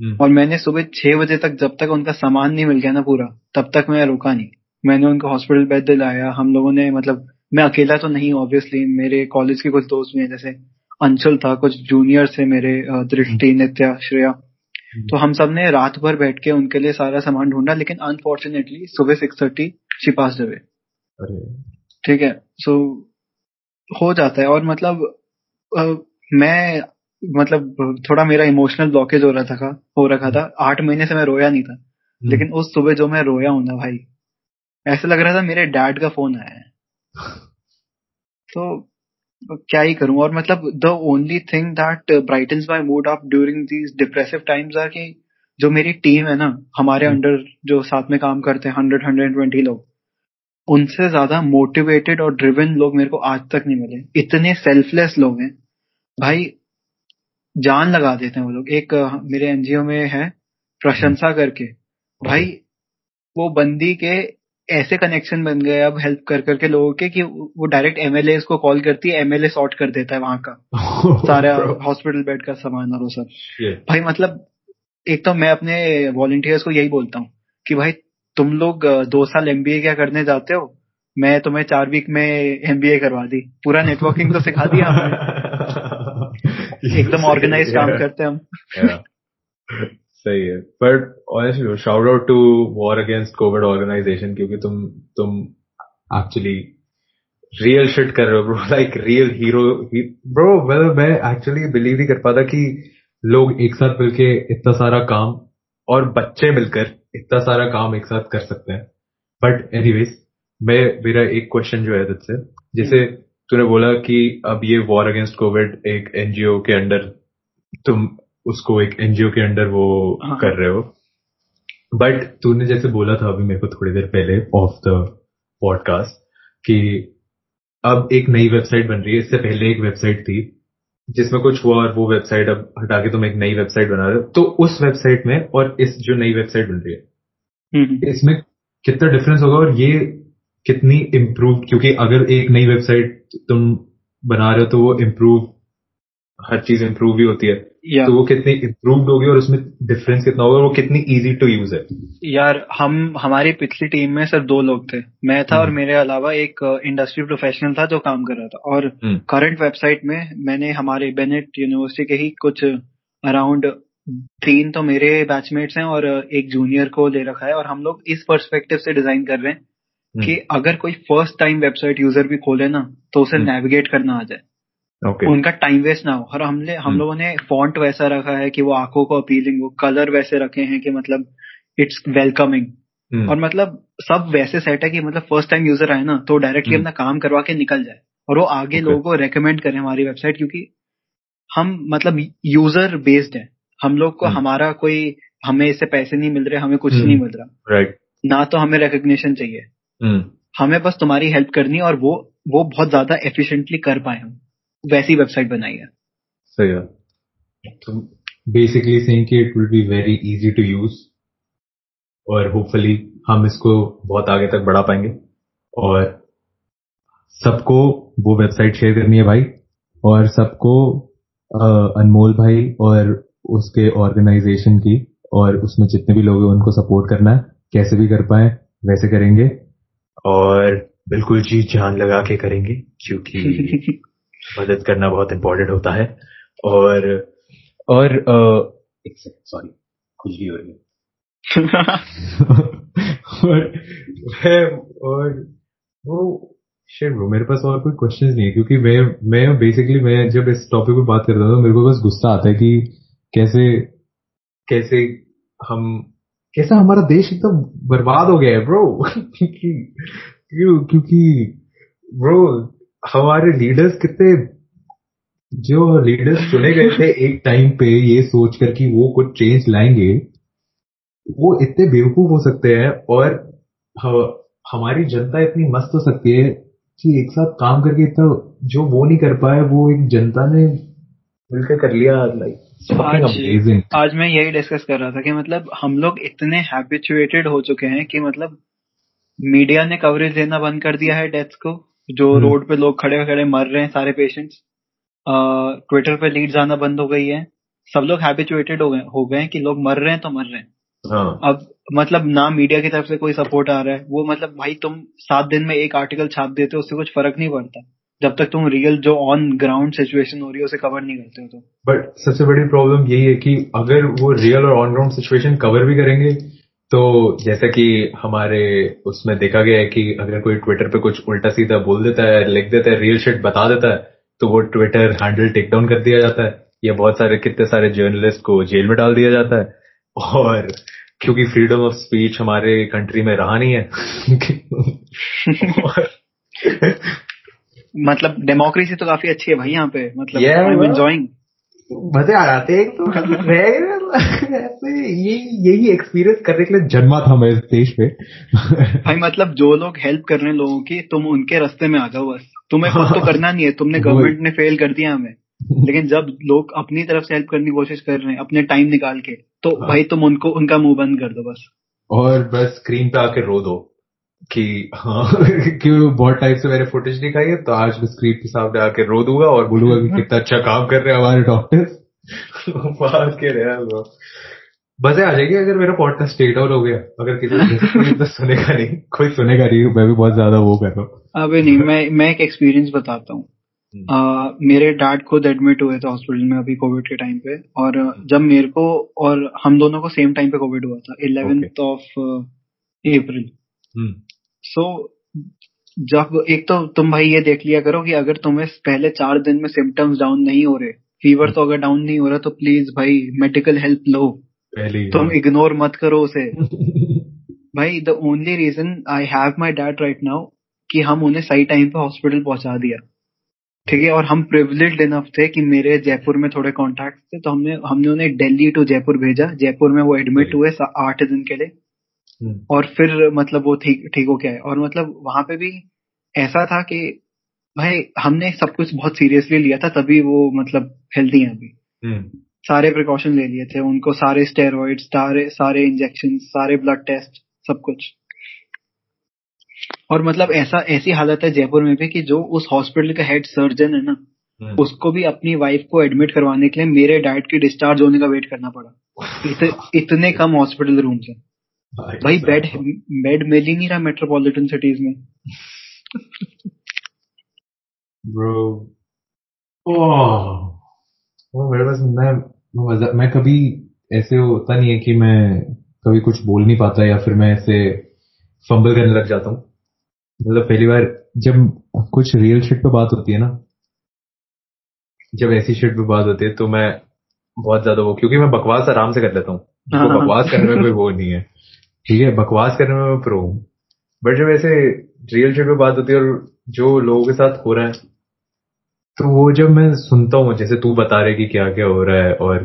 हम्म। और मैंने सुबह छह बजे तक जब तक उनका सामान नहीं मिल गया ना पूरा तब तक मैं रुका नहीं। मैंने उनको हॉस्पिटल बेड दिलाया। हम लोगों ने मतलब मैं अकेला तो नहीं ऑब्वियसली मेरे कॉलेज के कुछ दोस्त भी हैं जैसे अंशुल था कुछ जूनियर से मेरे दृष्टि हम्म। नित्या श्रेया। हम्म। तो हम सबने रात भर बैठ के उनके लिए सारा सामान ढूंढा लेकिन अनफॉर्चुनेटली सुबह six thirty she pass away ठीक है? सो हो जाता है और मतलब आ, मैं मतलब थोड़ा मेरा इमोशनल ब्लॉकेज हो रहा था हो रखा था आठ महीने से मैं रोया नहीं था हम्म। लेकिन उस सुबह जो मैं रोया हूँ ना भाई ऐसा लग रहा था मेरे डैड का फ़ोन आया है तो क्या ही करूँ और मतलब the only thing that brightens my mood up during these depressive times are कि जो मेरी टीम है ना हमारे अंडर हम्म। जो साथ में काम करते हैं हंड्रेड हंड्रेड ट्वेंटी लोग उनसे ज़्यादा मोटिवेटेड और ड्रिवन लोग मेरे को आज तक नहीं मिले। इतने सेल्फलेस लोग हैं। भाई जान लगा देते हैं वो लोग। एक मेरे एनजीओ में है प्रशंसा करके। भाई वो बंदी के ऐसे कनेक्शन बन गए अब हेल्प कर करके लोगों के कि वो डायरेक्ट एमएलए को कॉल करती है एमएलए सॉर्ट कर देता है वहाँ का। सारा हॉस्पिटल बेड का सामान और वो सब। भाई मतलब एक तो मैं अपने वॉलंटियर्स को यही बोलता हूँ कि भाई तुम लोग दो साल एमबीए क्या करने जाते हो? मैं तुम्हें चार वीक में एमबीए करवा दी। पूरा नेटवर्किंग तो सिखा दिया एकदम ऑर्गेनाइज काम करते हैं हम। सही है। But honestly shout out to War Against Covid organization क्योंकि तुम तुम एक्चुअली रियल शिट कर रहे हो bro like real hero bro well मैं एक्चुअली बिलीव नहीं कर पाता कि लोग एक साथ मिलके इतना सारा काम और बच्चे मिलकर इतना सारा काम एक साथ कर सकते हैं। बट एनीवेज मैं मेरा एक क्वेश्चन जो है तुझसे जैसे तूने बोला कि अब ये वॉर अगेंस्ट कोविड एक एनजीओ के अंडर तुम उसको एक एनजीओ के अंडर वो हाँ. कर रहे हो। बट तूने जैसे बोला था अभी मेरे को थोड़ी देर पहले ऑफ़ द पॉडकास्ट कि अब एक नई वेबसाइट बन रही है इससे पहले एक वेबसाइट थी जिसमें कुछ हुआ और वो वेबसाइट अब हटा के तुम एक नई वेबसाइट बना रहे हो तो उस वेबसाइट में और इस जो नई वेबसाइट बन रही है हम्म। इसमें कितना डिफरेंस होगा और ये कितनी इम्प्रूव क्योंकि अगर एक नई वेबसाइट तुम बना रहे हो तो वो इम्प्रूव हर चीज़ इम्प्रूव भी होती है तो वो कितनी इम्प्रूव होगी और उसमें डिफरेंस कितना होगा और वो कितनी इजी टू यूज़ है? यार हम हमारी पिछली टीम में सिर्फ़ दो लोग थे। मैं था और हम्म। मेरे अलावा एक इंडस्ट्री प्रोफेशनल था जो काम कर रहा था। और करंट हम्म। वेबसाइट में मैंने हमारे बेनेट यूनिवर्सिटी के ही कुछ अराउंड तीन तो मेरे बैचमेट्स हैं और एक जूनियर को ले रखा है। और हम लोग इस परस्पेक्टिव से डिज़ाइन कर रहे हैं कि हम्म। अगर कोई फ़र्स्ट टाइम वेबसाइट यूज़र भी खोले ना तो उसे नेविगेट करना आ जाए। Okay. उनका टाइम वेस्ट ना हो। और हमने हम हम्म। लोगों ने फॉन्ट वैसा रखा है कि वो आँखों को अपीलिंग हो कलर वैसे रखे हैं कि मतलब इट्स वेलकमिंग हम्म। और मतलब सब वैसे सेट है कि मतलब फ़र्स्ट टाइम यूज़र आए ना तो डायरेक्टली हम्म। अपना काम करवा के निकल जाए। और वो आगे okay. लोगों को रेकमेंड करें हमारी वेबसाइट क्योंकि हम मतलब यूज़र बेस्ड है। हम लोग को हमारा कोई हमें इससे पैसे नहीं मिल रहे हमें कुछ नहीं मिल रहा। राइट ना तो हमें रिकग्निशन चाहिए। हमें बस तुम्हारी हेल्प करनी और वो वो बहुत ज़्यादा एफिशिएंटली कर पाए हम। वैसी वेबसाइट बनाई है। सही है। तो बेसिकली सेइंग कि it will be very easy to use और होपफुली हम इसको बहुत आगे तक बढ़ा पाएँगे। और सबको वो वेबसाइट शेयर करनी है भाई और सबको अनमोल भाई और उसके ऑर्गेनाइजेशन की और उसमें जितने भी लोग हैं उनको सपोर्ट करना है। कैसे भी कर पाए वैसे करेंगे। और बिल्कुल जी जान लगा के करेंगे क्योंकि मदद करना बहुत इम्पोर्टेंट होता है। और और एक सेकंड सॉरी हो रही और और, वो शेर ब्रो मेरे पास और कोई क्वेश्चन नहीं है, क्योंकि मैं मैं बेसिकली मैं जब इस टॉपिक पे बात करता हूँ तो मेरे को बस गुस्सा आता है कि कैसे कैसे हम, कैसा हमारा देश एकदम तो बर्बाद हो गया है ब्रो क्योंकि क्योंकि ब्रो हमारे लीडर्स कितने जो लीडर्स चुने गए थे एक टाइम पे ये सोचकर कि वो कुछ चेंज लाएँगे वो इतने बेवकूफ़ हो सकते हैं और हमारी जनता इतनी मस्त हो सकती है कि एक साथ काम करके इतना जो वो नहीं कर पाए वो एक जनता ने मिलकर कर लिया लाइक आज, आज मैं यही डिस्कस कर रहा था कि मतलब हम लोग इतने हैबिचुएटेड हो चुके हैं कि मतलब मीडिया ने कवरेज देना बंद कर दिया है डेथ्स को। जो हम्म। रोड पे लोग खड़े खड़े मर रहे हैं सारे पेशेंट्स ट्विटर पे लीड्स आना बंद हो गई है। सब लोग हैबिचुएटेड हो गए हो गए कि लोग मर रहे हैं तो मर रहे हैं। हाँ. अब मतलब ना मीडिया की तरफ़ से कोई सपोर्ट आ रहा है। वो मतलब भाई तुम सात दिन में एक आर्टिकल छाप देते हो उससे कुछ फ़र्क नहीं पड़ता। जब तक तुम रियल जो ऑन ग्राउंड सिचुएशन हो रही है उसे कवर नहीं करते हो तो बट सबसे बड़ी प्रॉब्लम यही है कि अगर वो रियल और ऑन ग्राउंड सिचुएशन कवर भी करेंगे तो जैसा कि हमारे उसमें देखा गया है कि अगर कोई ट्विटर पे कुछ उल्टा सीधा बोल देता है लिख देता है रियल शिट बता देता है तो वो ट्विटर हैंडल टेक डाउन कर दिया जाता है। या बहुत सारे कितने सारे जर्नलिस्ट को जेल में डाल दिया जाता है। और क्योंकि फ्रीडम ऑफ़ स्पीच हमारे कंट्री में रहा नहीं है। मतलब डेमोक्रेसी तो काफ़ी अच्छी है भाई यहाँ पे। मतलब आई एम एंजॉइंग मज़े आ जाते हैं तो। ऐसे ये यही एक्सपीरियंस करने के लिए जन्मा था मैं इस देश में। भाई मतलब जो लोग हेल्प कर रहे हैं लोगों की तुम उनके रास्ते में आ जाओ बस। तुम्हें खुद तो करना नहीं है। तुमने गवर्नमेंट ने फेल कर दिया हमें। लेकिन जब लोग अपनी तरफ़ से हेल्प करने की कोशिश कर रहे हैं अपने टाइम निकाल के तो हाँ। भाई तुम उनको उनका मुँह बंद कर दो बस। और बस स्क्रीन पे आके रो दो। कि हाँ कि बहुत टाइम से मैंने फुटेज दिखाई है तो आज मैं स्क्रीन के सामने आके रो दूँगा और बोलूँगा कि कितना अच्छा काम कर रहे हैं हमारे डॉक्टर बात के रहे बस आ जाएगी अगर मेरा पॉडकास्ट स्टेट आउट हो गया। अगर किसी तो सुनेगा नहीं। कोई सुनेगा नहीं मैं भी बहुत ज़्यादा वो कर रहा हूँ। अबे नहीं मैं मैं एक एक्सपीरियंस बताता हूँ। हम्म। मेरे डैड खुद एडमिट हुए थे हॉस्पिटल में अभी कोविड के टाइम पे और हम्म। जब मेरे को और हम दोनों को सेम टाइम पे कोविड हुआ था इलेवेंथ ऑफ़ अप्रैल सो जब एक तो तुम भाई ये देख लिया करो कि अगर तुम्हें पहले चार दिन में सिम्टम्स डाउन नहीं हो रहे फीवर तो अगर डाउन नहीं हो रहा तो प्लीज़ भाई मेडिकल हेल्प लो। पहले तुम इग्नोर मत करो उसे। भाई the only reason I have my dad right now कि हम उन्हें सही टाइम पे हॉस्पिटल पहुँचा दिया। ठीक है? और हम प्रिविलेज इनफ थे कि मेरे जयपुर में थोड़े कॉन्टैक्ट थे तो हमने हमने उन्हें दिल्ली टू जयपुर भेजा। जयपुर में वो एडमिट हुए आठ दिन के लिए। और फिर मतलब वो ठीक ठीक हो गया और मतलब वहाँ पे भी ऐसा था कि भाई हमने सब कुछ बहुत सीरियसली लिया था तभी वो मतलब हेल्दी है अभी। हम्म, सारे प्रिकॉशन ले लिए थे उनको सारे स्टेरॉइड सारे सारे इंजेक्शन सारे ब्लड टेस्ट सब कुछ। और मतलब ऐसा ऐसी हालत है जयपुर में भी कि जो उस हॉस्पिटल का हेड सर्जन है ना हम्म। उसको भी अपनी वाइफ को एडमिट करवाने के लिए मेरे डैड के डिस्चार्ज होने का वेट करना पड़ा। इत, इतने कम हॉस्पिटल रूम है। भाई बेड बेड मिल ही नहीं रहा मेट्रोपॉलिटन सिटीज़ में। ब्रो ओह वो मेरे पास मैं मैं कभी ऐसे होता नहीं है कि मैं कभी कुछ बोल नहीं पाता या फिर मैं ऐसे फंबल करने लग जाता हूँ। मतलब पहली बार जब कुछ रियल शिट पे बात होती है ना जब ऐसी शिट पे बात होती है तो मैं बहुत ज़्यादा वो क्योंकि मैं बकवास आराम से कर लेता हूँ। हाँ, तो बकवास करने में कोई वो नहीं है। ठीक है बकवास करने में मैं प्रो हूँ। बट जब ऐसे रियल शिट पे बात होती है और जो लोगों के साथ हो रहा है तो वो जब मैं सुनता हूँ जैसे तू बता रहे कि क्या क्या हो रहा है और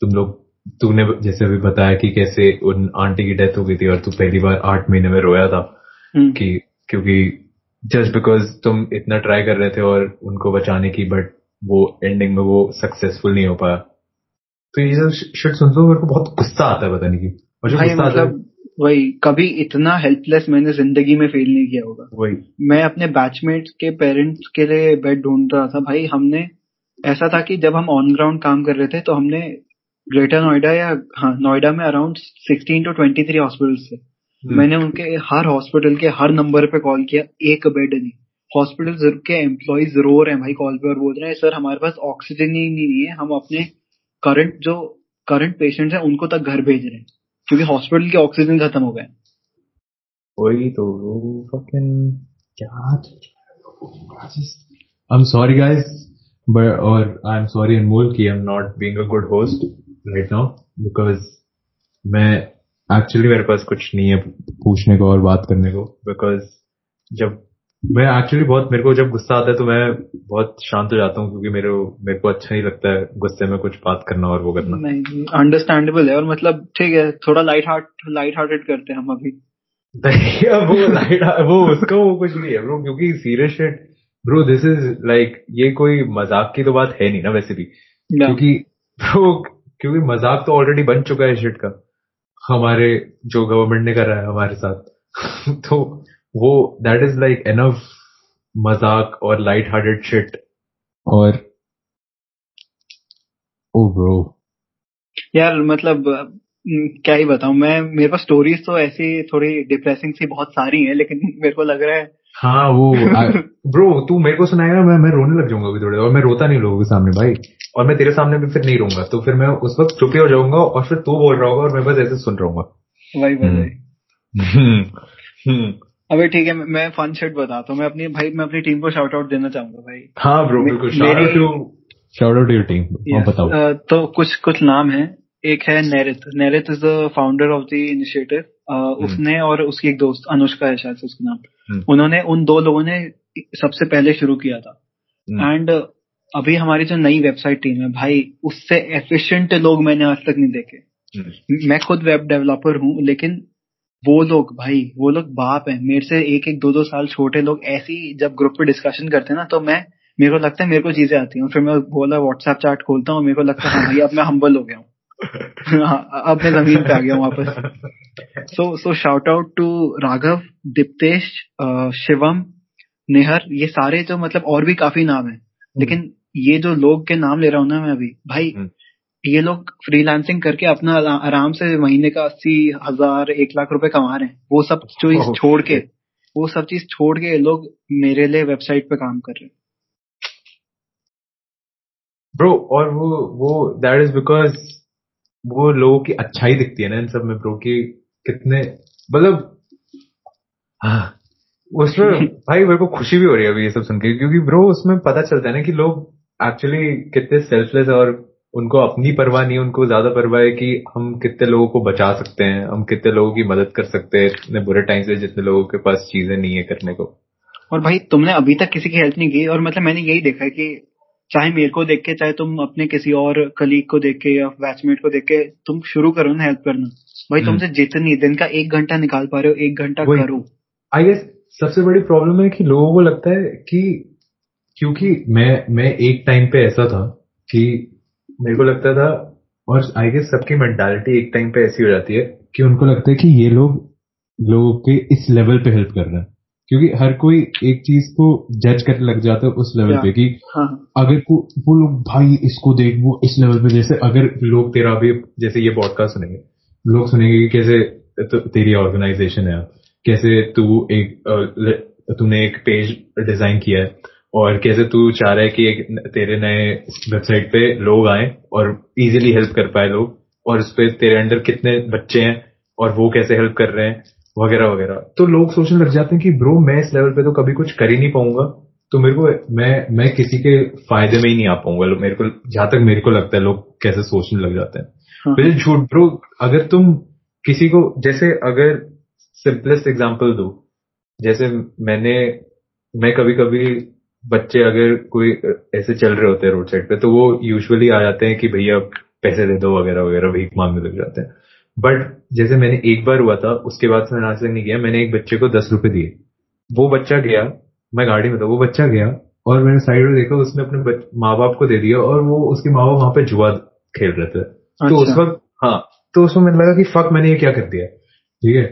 तुम लोग तूने जैसे अभी बताया कि कैसे उन आंटी की डेथ हो गई थी और तू पहली बार आठ महीने में रोया था हम्म, कि क्योंकि जस्ट बिकॉज़ तुम इतना ट्राई कर रहे थे और उनको बचाने की बट वो एंडिंग में वो सक्सेसफुल नहीं हो पाया। तो ये सब शिट सुनते हो मेरे को बहुत गुस्सा आता है पता नहीं क्यों। और जो गुस्सा आता है मतलब वही कभी इतना हेल्पलेस मैंने ज़िंदगी में फील नहीं किया होगा। वही। मैं अपने बैचमेट्स के पेरेंट्स के लिए बेड ढूंढ रहा था। भाई हमने ऐसा था कि जब हम ऑन ग्राउंड काम कर रहे थे तो हमने ग्रेटर नोएडा या हाँ नोएडा में अराउंड 16 टू 23 हॉस्पिटल्स थे। हम्म। मैंने उनके हर हॉस्पिटल के हर नंबर पे कॉल किया एक बेड नहीं। हॉस्पिटल के एम्प्लॉयज़ रो रहे हैं भाई कॉल पे और बोल रहे हैं सर हमारे पास ऑक्सीजन ही नहीं है हम अपने करंट जो करंट पेशेंट्स हैं उनको तक घर भेज रहे हैं। क्योंकि हॉस्पिटल के ऑक्सीजन खत्म हो गए वही तो good host right now because मैं एक्चुअली मेरे पास कुछ नहीं है पूछने को और बात करने को बिकॉज़ जब मैं एक्चुअली बहुत मेरे को जब गुस्सा आता है तो मैं बहुत शांत हो जाता हूँ क्योंकि मेरे मेरे को अच्छा नहीं लगता है गुस्से में कुछ बात करना और वो करना। नहीं अंडरस्टैंडेबल है और मतलब ठीक है थोड़ा लाइट हार्ट लाइट हार्टेड करते हैं हम अभी। वो लाइट वो उसका वो कुछ नहीं है ब्रो क्योंकि serious shit bro this is like ये कोई मज़ाक की तो बात है नहीं ना वैसे भी। क्योंकि ब्रो क्योंकि मज़ाक तो ऑलरेडी बन चुका है शिट का। हमारे जो गवर्नमेंट ने करा है हमारे साथ। तो वो दैट इज़ लाइक एनफ मज़ाक और लाइट हार्टेड शिट और ओ ब्रो यार मतलब क्या ही बताऊँ मैं मेरे पास स्टोरीज तो ऐसी थोड़ी डिप्रेसिंग सी बहुत सारी हैं लेकिन मेरे को लग रहा है हाँ वो ब्रो तू मेरे को सुनाएगा मैं मैं रोने लग जाऊँगा अभी थोड़े और मैं रोता नहीं लोगों के सामने भाई। और मैं तेरे सामने भी फिर नहीं रहूँगा तो फिर मैं उस वक्त चुप ही हो जाऊँगा और फिर तू बोल रहा होगा और मैं बस ऐसे सुन रहा हूँ। अबे ठीक है मैं- फन शिट बताता हूँ। मैं अपनी भाई मैं अपनी टीम को शाउट आउट देना चाहूँगा भाई। हाँ ब्रो बिल्कुल shout out to shout out your team बताओ। तो कुछ कुछ नाम है। एक है Nerit Nerit is the founder of the initiative उसने और उसकी एक दोस्त अनुष्का है शायद उसका नाम। हम्म। उन्होंने उन दो लोगों ने सबसे पहले शुरू किया था। हम्म, एंड अभी हमारी जो नई वेबसाइट टीम है भाई उससे एफिशिएंट लोग मैंने आज तक नहीं देखे। हम्म, मैं खुद वेब डेवलपर हूँ लेकिन वो लोग भाई वो लोग बाप है। मेरे से एक एक दो दो साल छोटे लोग ऐसी जब ग्रुप पे डिस्कशन करते हैं ना तो मैं मेरे को लगता है मेरे को चीज़ें आती हैं। फिर मैं बोला व्हाट्सएप चैट खोलता हूँ मेरे को लगता है हाँ भाई अब मैं हम्बल हो गया हूँ। हाँ, अब मैं ज़मीन पे आ गया हूँ वापस। So so shout out to Raghav Diptesh Shivam Nehar ये सारे जो मतलब और भी काफ़ी नाम है। लेकिन ये जो लोग के नाम ले रहा हूँ ना मैं अभी भाई हम्म। ये लोग फ्रीलांसिंग करके अपना आराम से महीने का अस्सी हज़ार एक लाख रुपए कमा रहे हैं। वो सब चीज़ छोड़ के वो सब चीज़ छोड़ के लोग मेरे लिए वेबसाइट पे काम कर रहे हैं। ब्रो और वो वो दैट इज़ बिकॉज़ वो लोगों की अच्छाई दिखती है ना इन सब में ब्रो कि कितने मतलब हाँ, उसमें भाई मेरे को खुशी भी हो रही है अभी ये सब सुन के क्योंकि ब्रो उसमें पता चलता है ना कि लोग एक्चुअली कितने सेल्फलेस और उनको अपनी परवाह नहीं उनको ज़्यादा परवाह है कि हम कितने लोगों को बचा सकते हैं हम कितने लोगों की मदद कर सकते हैं इतने बुरे टाइम से जितने लोगों के पास चीज़ें नहीं है करने को। और भाई तुमने अभी तक किसी की हेल्प नहीं की और मतलब मैंने यही देखा है कि चाहे मेरे को देख के चाहे तुम अपने किसी और कलीग को देख के या बैचमेट को देख के तुम शुरू करो ना हेल्प करना। भाई हम्म। तुमसे जितनी दिन का एक घंटा निकाल पा रहे हो एक घंटा करो। आई गेस सबसे बड़ी प्रॉब्लम है कि लोगों को लगता है कि क्योंकि मैं मैं एक टाइम पे ऐसा था कि मेरे को लगता था और आई गेस सबकी मेंटालिटी एक टाइम पे ऐसी हो जाती है कि उनको लगता है कि ये लोग लोगों के इस लेवल पे हेल्प कर रहे हैं। क्योंकि हर कोई एक चीज़ को जज करने लग जाता है उस लेवल पे कि हाँ. अगर को वो लोग भाई इसको देख वो इस लेवल पे जैसे अगर लोग तेरा भी जैसे ये पॉडकास्ट सुनेंगे लोग सुनेंगे कि कैसे तो तेरी ऑर्गेनाइजेशन है। कैसे तू एक तूने एक पेज डिज़ाइन किया है। और कैसे तू चाह रहा है कि एक तेरे नए वेबसाइट पे लोग आए और इजीली हेल्प कर पाए लोग और उस पर तेरे अंडर कितने बच्चे हैं और वो कैसे हेल्प कर रहे हैं वगैरह वगैरह। तो लोग सोचने लग जाते हैं कि ब्रो मैं इस लेवल पे तो कभी कुछ कर ही नहीं पाऊँगा। तो मेरे को मैं मैं किसी के फ़ायदे में ही नहीं आ पाऊँगा। मेरे को जहाँ तक मेरे को लगता है लोग कैसे सोचने लग जाते हैं। हाँ। झूठ ब्रो अगर तुम किसी को जैसे अगर सिंपलेस्ट एग्ज़ाम्पल दो जैसे मैंने मैं कभी कभी बच्चे अगर कोई ऐसे चल रहे होते हैं रोड साइड पे तो वो यूजुअली आ जाते हैं कि भैया पैसे दे दो वगैरह वगैरह भीख मांगने लग जाते हैं बट जैसे मैंने एक बार हुआ था उसके बाद से मैंने आज तक नहीं किया मैंने एक बच्चे को दस रुपए दिए वो बच्चा गया मैं गाड़ी में था वो बच्चा गया और मैंने साइड में देखा उसने अपने माँ बाप को दे दिया और वो उसके माँ बाप वहाँ पे जुआ खेल रहे थे अच्छा। तो उस। वक्त हाँ तो उसमें मैंने लगा कि फक मैंने ये क्या कर दिया ठीक है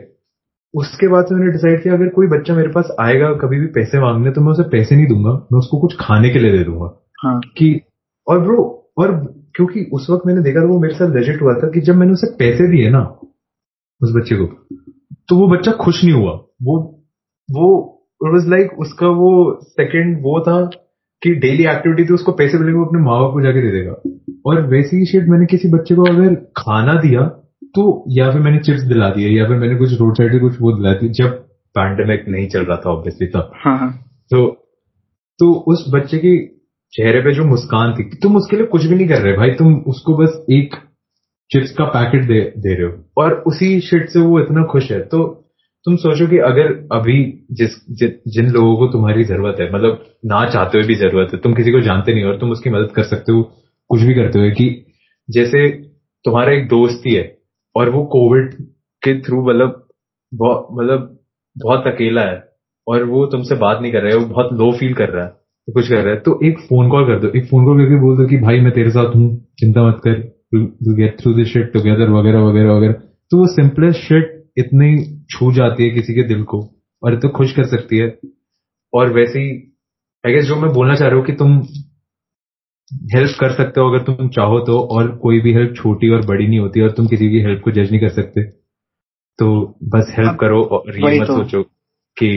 उसके बाद से मैंने डिसाइड किया अगर कोई बच्चा मेरे पास आएगा कभी भी पैसे मांगने तो मैं उसे पैसे नहीं दूँगा मैं उसको कुछ खाने के लिए दे दूँगा। हाँ. कि और ब्रो और क्योंकि उस वक्त मैंने देखा था वो मेरे साथ लेजिट हुआ था कि जब मैंने उसे पैसे दिए ना उस बच्चे को तो वो बच्चा खुश नहीं हुआ। वो वो वॉज़ लाइक like, उसका वो सेकेंड वो था कि डेली एक्टिविटी थी उसको पैसे मिलेंगे वो अपने माँ बाप को जाके दे देगा। और वैसे ही शेट मैंने किसी बच्चे को अगर खाना दिया तो या फिर मैंने चिप्स दिला दिए या फिर मैंने कुछ रोड साइड कुछ वो दिला दी जब पैंडेमिक नहीं चल रहा था ऑब्वियसली तब। हाँ, हाँ। तो तो उस बच्चे की चेहरे पे जो मुस्कान थी तुम उसके लिए कुछ भी नहीं कर रहे भाई तुम उसको बस एक चिप्स का पैकेट दे दे रहे हो। और उसी शिट से वो इतना खुश है। तो तुम सोचो कि अगर अभी जिस जि, जिन लोगों को तुम्हारी ज़रूरत है मतलब ना चाहते हुए भी ज़रूरत है तुम किसी को जानते नहीं और तुम उसकी मदद कर सकते हो कुछ भी करते हो कि जैसे तुम्हारा एक दोस्त ही है और वो कोविड के थ्रू मतलब मतलब बहुत अकेला है और वो तुमसे बात नहीं कर रहा है, वो बहुत लो फील कर रहा है तो कुछ कर रहा है। तो एक फ़ोन कॉल कर दो, एक फ़ोन कॉल करके बोल दो कि भाई मैं तेरे साथ हूँ, चिंता मत कर get through this shit together वगैरह वगैरह वगैरह। तो वो सिंपलेस्ट शिट इतनी छू जाती है किसी के दिल को और इतना खुश कर सकती है। और वैसे ही आई गेस जो मैं बोलना चाह रहा हूँ कि तुम हेल्प कर सकते हो अगर तुम चाहो तो और कोई भी हेल्प छोटी और बड़ी नहीं होती और तुम किसी की हेल्प को जज नहीं कर सकते तो बस हेल्प करो और ये मत तो। सोचो कि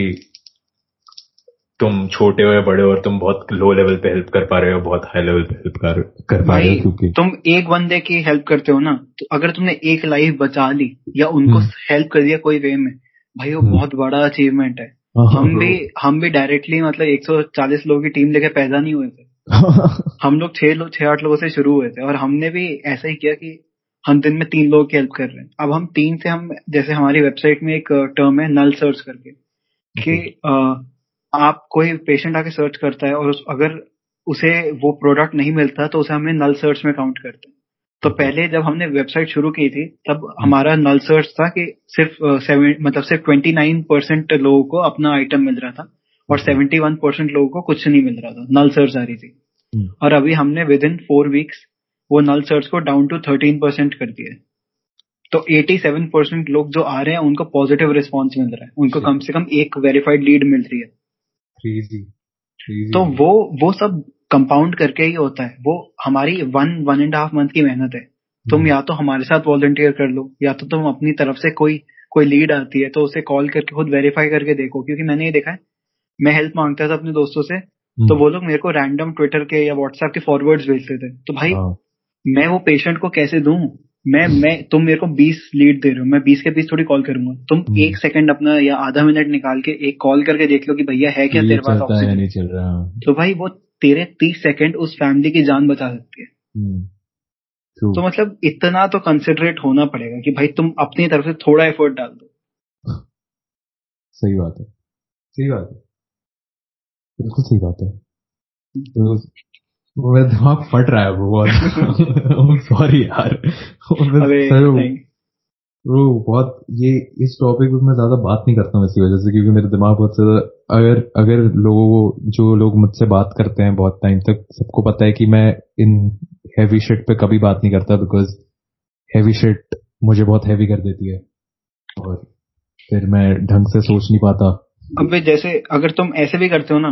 तुम छोटे हो या बड़े हो और तुम बहुत लो लेवल पे हेल्प कर पा रहे हो बहुत हाई लेवल पे हेल्प कर कर पा रहे हो क्योंकि तुम एक बंदे की हेल्प करते हो ना तो अगर तुमने एक लाइफ बचा ली या उनको हेल्प हम्म। कर दिया कोई वे में भाई वो हम्म। बहुत बड़ा अचीवमेंट है हाँ, हाँ, हम भी हम भी डायरेक्टली मतलब 140 लोगों की टीम लेके पैदा नहीं हुए थे हम लोग छह लोग छह आठ लोगों से शुरू हुए थे और हमने भी ऐसा ही किया कि हम दिन में तीन लोगों की हेल्प कर रहे हैं। अब हम तीन से हम जैसे हमारी वेबसाइट में एक टर्म है नल सर्च करके कि आप कोई पेशेंट आके सर्च करता है और उस, अगर उसे वो प्रोडक्ट नहीं मिलता तो उसे हमें नल सर्च में काउंट करते हैं। तो पहले जब हमने वेबसाइट शुरू की थी तब हमारा नल सर्च था कि सिर्फ़ सेवन मतलब सिर्फ़ ट्वेंटी नाइन परसेंट लोगों को अपना आइटम मिल रहा था। और सेवेंटी वन परसेंट लोगों को कुछ नहीं मिल रहा था। नल सर्च आ रही थी। हम्म। और अभी हमने विद इन फोर वीक्स वो नल सर्च को डाउन टू थर्टीन परसेंट कर दिया तो 87 परसेंट लोग जो आ रहे हैं उनको पॉजिटिव रिस्पॉन्स मिल रहा है। उनको कम से कम एक वेरीफाइड लीड मिल रही है। तो वो वो सब कंपाउंड करके ही होता है। वो हमारी one one and half month की मेहनत है। तुम hmm. या तो हमारे साथ वॉलंटियर कर लो या तो तुम अपनी तरफ़ से कोई कोई लीड आती है तो उसे कॉल करके खुद वेरीफाई करके देखो। क्योंकि मैंने ये देखा है मैं हेल्प माँगता था अपने दोस्तों से तो hmm. वो लोग मेरे को रैंडम ट्विटर के या व्हाट्सएप के फॉरवर्ड्स भेजते थे। तो भाई हाँ। मैं वो पेशेंट को कैसे दूँ? मैं मैं तुम मेरे को बीस लीड दे रहे हो मैं बीस के बीस थोड़ी कॉल करूँगा। तुम हम्म। एक सेकंड अपना या आधा मिनट निकाल के एक कॉल करके देख लो कि भैया है क्या तेरे पास ऑक्सीजन नहीं चल रहा तो भाई वो तेरे तीस सेकंड उस फैमिली की जान बचा सकती है। हम्म, तो मतलब इतना तो कंसिडरेट होना पड़ेगा कि भाई तुम अपनी तरफ़ से थोड़ा एफर्ट डाल दो। सही बात है। सही बात है। बिल्कुल सही बात है। तो मेरा दिमाग फट रहा है वो बहुत सॉरी यार। सर- वो बहुत ये इस टॉपिक पे मैं ज़्यादा बात नहीं करता हूँ इसी वजह से क्योंकि मेरा दिमाग बहुत ज़्यादा अगर अगर लोगों को जो लोग मुझसे बात करते हैं बहुत टाइम तक सबको पता है कि मैं इन हैवी शिट पे कभी बात नहीं करता बिकॉज़ हैवी शिट मुझे बहुत हैवी कर देती है। और फिर मैं ढंग से सोच नहीं पाता। अबे जैसे अगर तुम ऐसे भी करते हो ना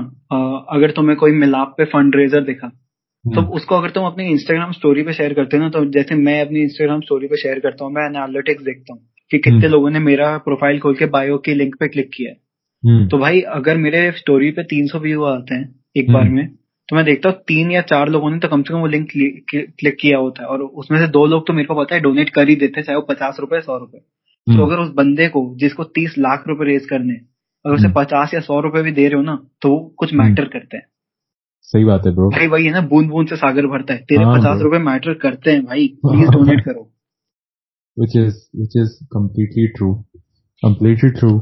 अगर तुम्हें कोई मिलाप पे फंड रेजर दिखा तो हम्म, उसको अगर तुम अपनी इंस्टाग्राम स्टोरी पे शेयर करते हो ना तो जैसे मैं अपनी इंस्टाग्राम स्टोरी पे शेयर करता हूँ मैं एनालिटिक्स देखता हूँ कि कितने हम्म। लोगों ने मेरा प्रोफ़ाइल खोल के बायो के लिंक पे क्लिक किया है। हम्म, तो भाई अगर मेरे स्टोरी पे 300 व्यू आते हैं एक बार। में तो मैं देखता हूँ तीन या चार लोगों ने तो कम से कम वो लिंक क्लिक किया होता है। और उसमें से दो लोग तो मेरे को पता है डोनेट कर ही देते चाहे वो पचास रुपए सौ रुपए। तो अगर उस बंदे को जिसको तीस लाख रुपए रेज करने अगर उसे हम्म। पचास या सौ रुपए भी दे रहे हो ना तो वो कुछ हम्म। मैटर करते हैं। सही बात है ब्रो भाई वही है ना बूंद बूंद से सागर भरता है। तेरे हाँ, पचास रुपए मैटर करते हैं भाई। प्लीज़ डोनेट करो। Which is which is completely true completely true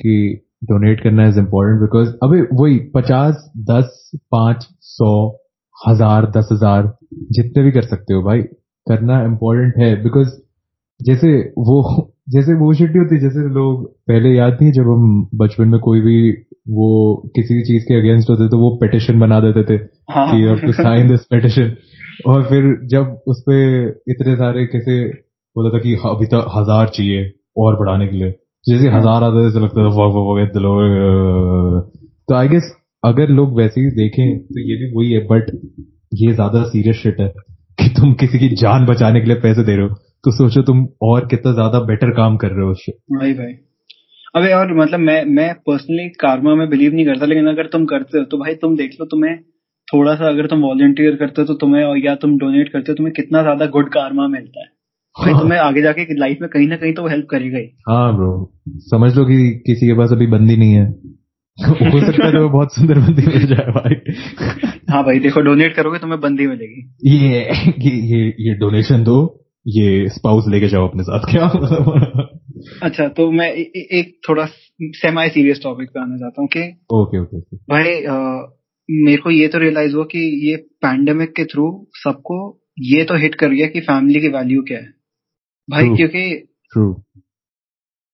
कि डोनेट करना इज़ इम्पोर्टेंट बिकॉज़ अबे वही पचास दस पाँच सौ हज़ार दस हज़ार जितने भी कर सकते हो भाई। करना इम्पोर्टेंट है बिकॉज़ जैसे वो जैसे वो नहीं होती जैसे लोग पहले याद नहीं जब हम बचपन में कोई भी वो किसी चीज़ के अगेंस्ट होते तो वो पिटिशन बना देते थे हाँ। कि टू साइन दिस पिटिशन और फिर जब उस पे इतने सारे कैसे बोला था कि अभी तक हज़ार चाहिए और बढ़ाने के लिए। जैसे हाँ। हज़ार आते थे तो लगता था वाह वाह वाह तो आई गेस अगर लोग वैसे ही देखें तो ये भी वही है बट ये ज़्यादा सीरियस शिट है कि तुम किसी की जान बचाने के लिए पैसे दे रहे हो। तो सोचो तुम और कितना ज़्यादा बेटर काम कर रहे हो उससे भाई भाई। अबे और मतलब मैं मैं पर्सनली कार्मा में बिलीव नहीं करता लेकिन अगर तुम करते हो तो भाई तुम देख लो तुम्हें थोड़ा सा अगर तुम वॉलंटियर करते हो तो तुम्हें और या तुम डोनेट करते हो तुम्हें कितना ज़्यादा गुड कार्मा मिलता है। भाई तुम्हें आगे जाके लाइफ में कहीं ना कहीं तो वो हेल्प करेगा ही। हाँ ब्रो समझ लो कि किसी के पास अभी बंदी नहीं है। हो सकता है बहुत सुंदर बंदी मिल जाए भाई। हाँ भाई देखो डोनेट करोगे तुम्हें बंदी मिलेगी। ये ये ये ये डोनेशन दो। ये स्पाउस लेके जाओ अपने साथ क्या? अच्छा तो मैं ए, ए, एक थोड़ा सेमी सीरियस टॉपिक पे आना चाहता हूँ कि ओके ओके भाई अ, मेरे को ये तो रियलाइज़ हुआ कि ये पैंडेमिक के थ्रू सबको ये तो हिट कर गया कि फैमिली की वैल्यू क्या है। भाई True. क्योंकि ट्रू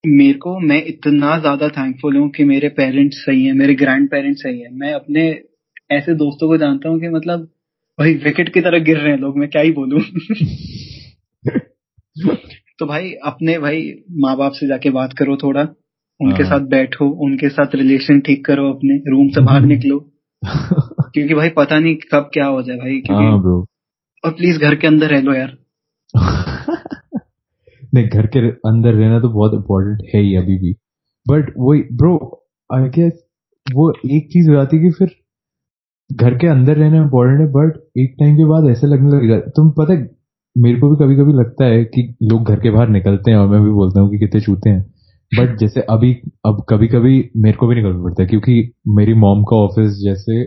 मेरे को मैं इतना ज़्यादा थैंकफुल हूँ कि मेरे पेरेंट्स सही हैं मेरे ग्रैंड पेरेंट्स सही हैं। मैं अपने ऐसे दोस्तों को जानता हूँ कि मतलब भाई विकेट की तरह गिर रहे हैं लोग मैं क्या ही बोलूँ? तो भाई अपने भाई माँ बाप से जाके बात करो थोड़ा। उनके हाँ। साथ बैठो उनके साथ रिलेशन ठीक करो अपने रूम से बाहर निकलो। क्योंकि भाई पता नहीं कब क्या हो जाए भाई हाँ क्योंकि ब्रो और प्लीज़ घर के अंदर रह लो यार। नहीं घर के अंदर रहना तो बहुत इम्पोर्टेंट है ही अभी भी। बट वो ब्रो आई गेस वो एक चीज़ हो जाती है कि फिर घर के अंदर रहना इम्पोर्टेंट है बट एक टाइम के बाद ऐसे लगने लगेगा। तुम पता है मेरे को भी कभी कभी लगता है कि लोग घर के बाहर निकलते हैं और मैं भी बोलता हूँ कि कितने छूते हैं। बट जैसे अभी अब कभी कभी मेरे को भी निकलना पड़ता है क्योंकि मेरी मॉम का ऑफ़िस जैसे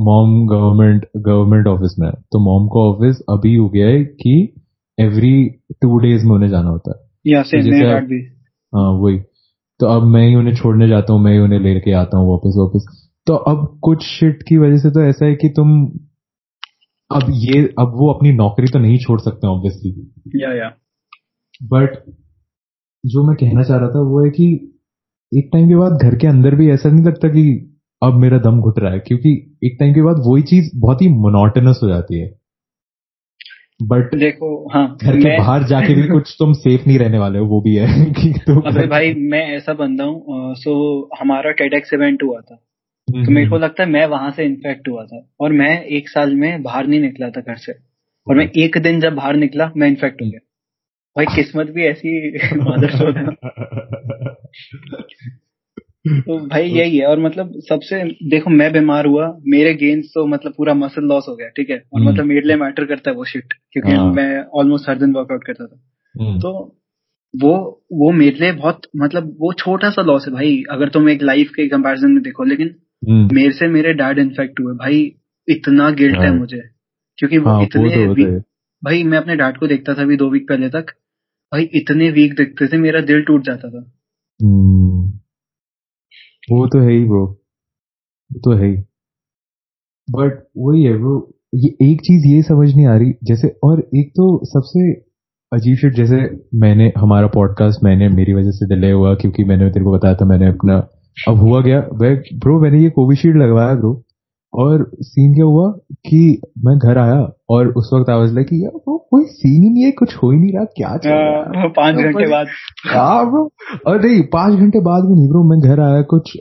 मॉम गवर्नमेंट गवर्नमेंट ऑफ़िस में है। तो मॉम का ऑफ़िस अभी हो गया है कि एवरी टू डेज़ में उन्हें जाना होता है। जैसे भी हाँ वही। तो अब मैं ही उन्हें छोड़ने जाता हूँ मैं ही उन्हें लेके आता हूँ वापस वापस। तो अब कुछ शिट की वजह से तो ऐसा है कि तुम अब ये अब वो अपनी नौकरी तो नहीं छोड़ सकते ऑब्वियसली या या बट जो मैं कहना चाह रहा था वो है कि एक टाइम के बाद घर के अंदर भी ऐसा नहीं लगता कि अब मेरा दम घुट रहा है क्योंकि एक टाइम के बाद वही चीज़ बहुत ही मोनोटनस हो जाती है। बट देखो हाँ घर के बाहर जाके भी कुछ तुम सेफ़ नहीं रहने वाले हो वो भी है कि तुम अबे भाई मैं ऐसा बंदा हूँ सो हमारा टेडेक्स इवेंट हुआ था। तो मेरे को लगता है मैं वहाँ से इन्फेक्ट हुआ था और मैं एक साल में बाहर नहीं निकला था घर से। और मैं एक दिन जब बाहर निकला मैं इन्फेक्ट हो गया। भाई किस्मत भी ऐसी मादर तो भाई यही है। और मतलब सबसे देखो मैं बीमार हुआ मेरे गेन्स तो मतलब पूरा मसल लॉस हो गया ठीक है? और हम्म। मतलब मेरे लिए मैटर करता है वो शिट क्योंकि हाँ। मैं ऑलमोस्ट हर दिन वर्कआउट करता था। हम्म, तो वो वो मेरे लिए बहुत मतलब वो छोटा सा लॉस है भाई अगर तुम एक लाइफ के कंपैरिजन में देखो। लेकिन हम्म, मेरे से मेरे डैड इन्फेक्ट हुए। भाई इतना गिल्ट है हाँ। मुझे। क्योंकि वो हाँ वो इतने तो होता भाई मैं अपने डैड को देखता था अभी दो वीक पहले तक। भाई इतने वीक दिखते थे मेरा दिल टूट जाता था। हम्म, वो तो है ही ब्रो वो तो है ही। बट वही है ब्रो ये एक चीज़ ये समझ नहीं आ रही जैसे और एक तो सबसे अजीब शिट जैसे मैंने हमारा पॉडकास्ट मैंने मेरी वजह से डिले हुआ क्योंकि मैंने तेरे को बताया था मैंने अपना अब हुआ गया ब्रो मैंने ये कोविशील्ड लगवाया ब्रो और सीन क्या हुआ कि मैं घर आया और उस वक्त आवाज़ लगी यार ब्रो कोई सीन ही नहीं है कुछ हो ही नहीं रहा क्या चल रहा है? पाँच तो घंटे बाद। हाँ ब्रो और नहीं पाँच घंटे बाद भी नहीं ब्रो मैं घर आया कुछ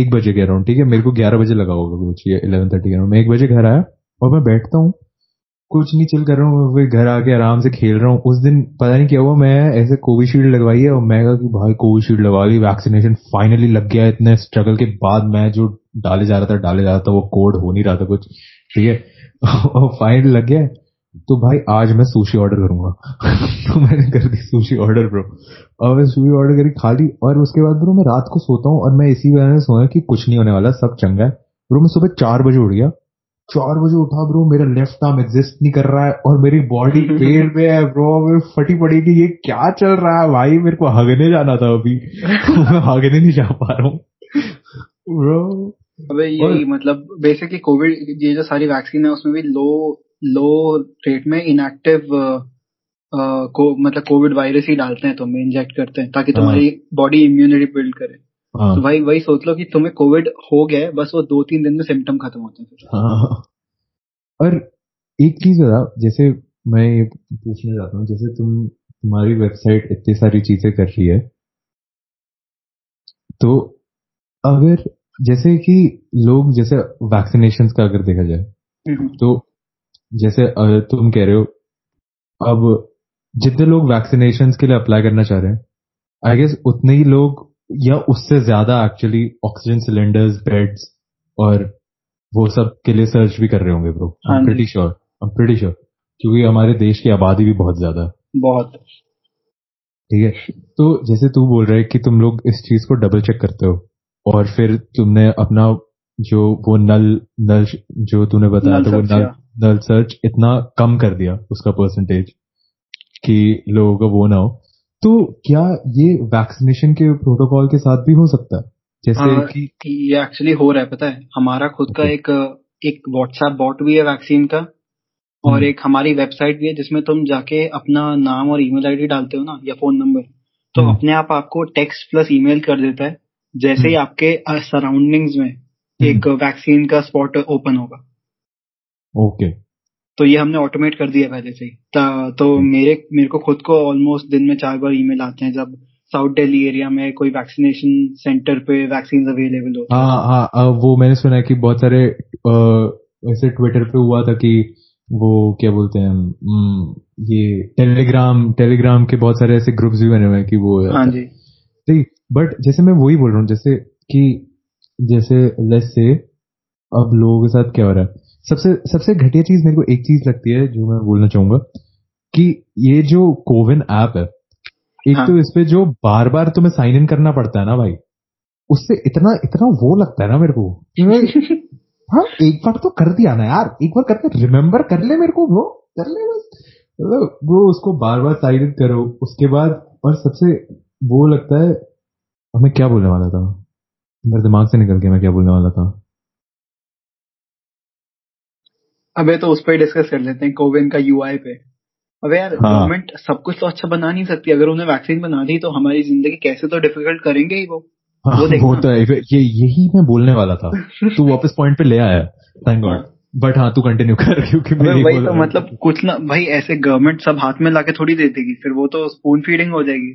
एक बजे के अराउंड ठीक है? मेरे को ग्यारह बजे लगा होगा कुछ ये इलेवन थर्टी के अराउंड मैं एक बजे घर आया और मैं बैठता हूँ कुछ नहीं चिल कर रहा हूँ, फिर घर आके आराम से खेल रहा हूँ। उस दिन पता नहीं क्या हुआ, मैं ऐसे कोविशील्ड लगवाई है और मैं कहा कि भाई कोविशील्ड लगा ली वैक्सीनेशन फाइनली लग गया। इतने स्ट्रगल के बाद मैं जो डाले जा रहा था, डाले जा रहा था, वो कोड हो नहीं रहा था कुछ, ठीक है? और फाइनल लग गया। तो भाई आज मैं सुशी ऑर्डर करूँगा। तो मैंने कर दी सुशी ऑर्डर ब्रो और मैं सुशी ऑर्डर करी, खा ली और उसके बाद ब्रो मैं रात को सोता हूँ और मैं इसी वजह से सोया कि कुछ नहीं होने वाला, सब चंगा है। ब्रो मैं सुबह चार बजे उठ गया। चार बजे उठा ब्रो मेरा लेफ़्ट आर्म एग्जिस्ट नहीं कर रहा है और मेरी बॉडी पेन में है ब्रो मैं फटी पड़ी कि ये क्या चल रहा है? भाई मेरे को हगने जाना था अभी। मैं हगने नहीं जा पा रहा हूँ। ब्रो अबे यही मतलब बेसिकली कोविड ये जो सारी वैक्सीन है उसमें भी लो लो रेट में इनएक्टिव को मतलब कोविड वायरस ही डालते हैं तुम्हें इंजेक्ट करते हैं ताकि हाँ। तुम्हारी बॉडी इम्यूनिटी बिल्ड करे। हाँ। तो भाई वही सोच लो कि तुम्हें कोविड हो गया है बस वो दो तीन दिन में सिम्टम खत्म होते हैं हाँ। और एक चीज़ बता जैसे मैं ये पूछना चाहता हूँ जैसे तुम तुम्हारी वेबसाइट इतनी सारी चीज़ें कर रही है तो अगर जैसे कि लोग जैसे वैक्सीनेशन का अगर देखा जाए हम्म, तो जैसे तुम कह रहे हो अब जितने लोग वैक्सीनेशन के लिए अप्लाई करना चाह रहे हैं आई गेस उतने ही लोग या उससे ज़्यादा एक्चुअली ऑक्सीजन सिलेंडर्स बेड्स और वो सब के लिए सर्च भी कर रहे होंगे bro I am pretty sure I am pretty sure क्योंकि हमारे देश की आबादी भी बहुत ज़्यादा है। बहुत। ठीक है? तो जैसे तू बोल रहा है कि तुम लोग इस चीज़ को डबल चेक करते हो और फिर तुमने अपना जो वो नल नल जो तूने बताया था वो नल नल सर्च इतना कम कर दिया उसका परसेंटेज कि लोगों का वो ना हो। तो क्या ये वैक्सीनेशन के प्रोटोकॉल के साथ भी हो सकता है जैसे हाँ, कि ये एक्चुअली हो रहा है पता है हमारा खुद का एक एक व्हाट्सएप बॉट भी है वैक्सीन का और हम्म। एक हमारी वेबसाइट भी है जिसमें तुम जाके अपना नाम और ईमेल आईडी डालते हो ना या फ़ोन नंबर तो हम्म। अपने आप आपको टेक्स्ट प्लस ईमेल कर देता है जैसे ही हम्म। आपके सराउंडिंग्स में एक वैक्सीन का स्पॉट ओपन होगा ओके तो ये हमने ऑटोमेट कर दिया पहले से ही। तो मेरे मेरे को खुद को ऑलमोस्ट दिन में चार बार ईमेल आते हैं जब साउथ दिल्ली एरिया में कोई वैक्सीनेशन सेंटर पे वैक्सीन अवेलेबल हैं। हाँ हाँ वो मैंने सुना है कि बहुत सारे ऐसे ट्विटर पे हुआ था कि वो क्या बोलते हैं ये टेलीग्राम टेलीग्राम के बहुत सारे ऐसे ग्रुप्स भी बने हुए हैं कि वो हाँ जी। नहीं बट जैसे मैं वही बोल रहा हूँ जैसे कि जैसे लेट्स से अब लोगों के साथ क्या हो रहा है? सबसे सबसे घटिया चीज़ मेरे को एक चीज़ लगती है जो मैं बोलना चाहूँगा कि ये जो कोविन ऐप है एक हाँ। तो इस पे जो बार बार तुम्हें साइन इन करना पड़ता है ना भाई उससे इतना इतना वो लगता है ना मेरे को हाँ एक बार तो कर दिया ना यार एक बार करके रिमेम्बर कर ले मेरे को ब्रो कर ले बस। मतलब ब्रो उसको बार बार साइन इन करो उसके बाद और सबसे वो लगता है अब मैं क्या बोलने वाला था? मेरे दिमाग से निकल गया मैं क्या बोलने वाला था? अबे तो उस पर डिस्कस कर लेते हैं कोविन का यूआई पे। अबे यार हाँ। गवर्नमेंट सब कुछ तो अच्छा बना नहीं सकती। अगर उन्हें वैक्सीन बना दी तो हमारी ज़िंदगी कैसे तो डिफ़िकल्ट करेंगे ही वो। हाँ, वो देखो वो तो है। ये यही मैं बोलने वाला था। तू वापस पॉइंट पे ले आया। थैंक गॉड बट हाँ तू कंटिन्यू कर क्योंकि मैं वही तो मतलब कुछ ना भाई ऐसे गवर्नमेंट सब हाथ में लाके थोड़ी दे देगी फिर वो तो स्पून फीडिंग हो जाएगी।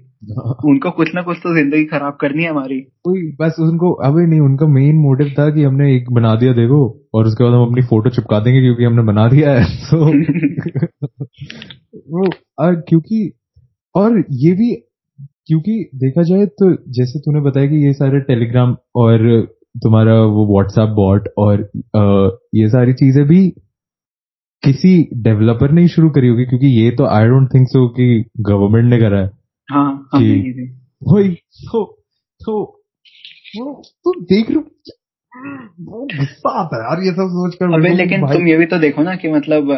उनको कुछ ना कुछ तो ज़िंदगी खराब करनी है हमारी। कोई बस उनको अबे नहीं उनका मेन मोटिव था कि हमने एक बना दिया देखो और उसके बाद हम अपनी फ़ोटो चिपका देंगे क्योंकि हमने बना दिया है तो वो क्योंकि और ये भी क्योंकि देखा जाए तो जैसे तूने बताया कि ये सारे टेलीग्राम और तुम्हारा वो व्हाट्सएप बॉट और अ, ये सारी चीज़ें भी किसी डेवलपर ने ही शुरू करी होगी क्योंकि ये तो आई डोंट थिंक सो कि गवर्नमेंट ने करा है। हाँ कि- की वही तो तो वो तुम देख रहे हो गुस्सा आता है यार ये सब सोचकर अबे लेकिन तुम ये भी तो देखो ना कि मतलब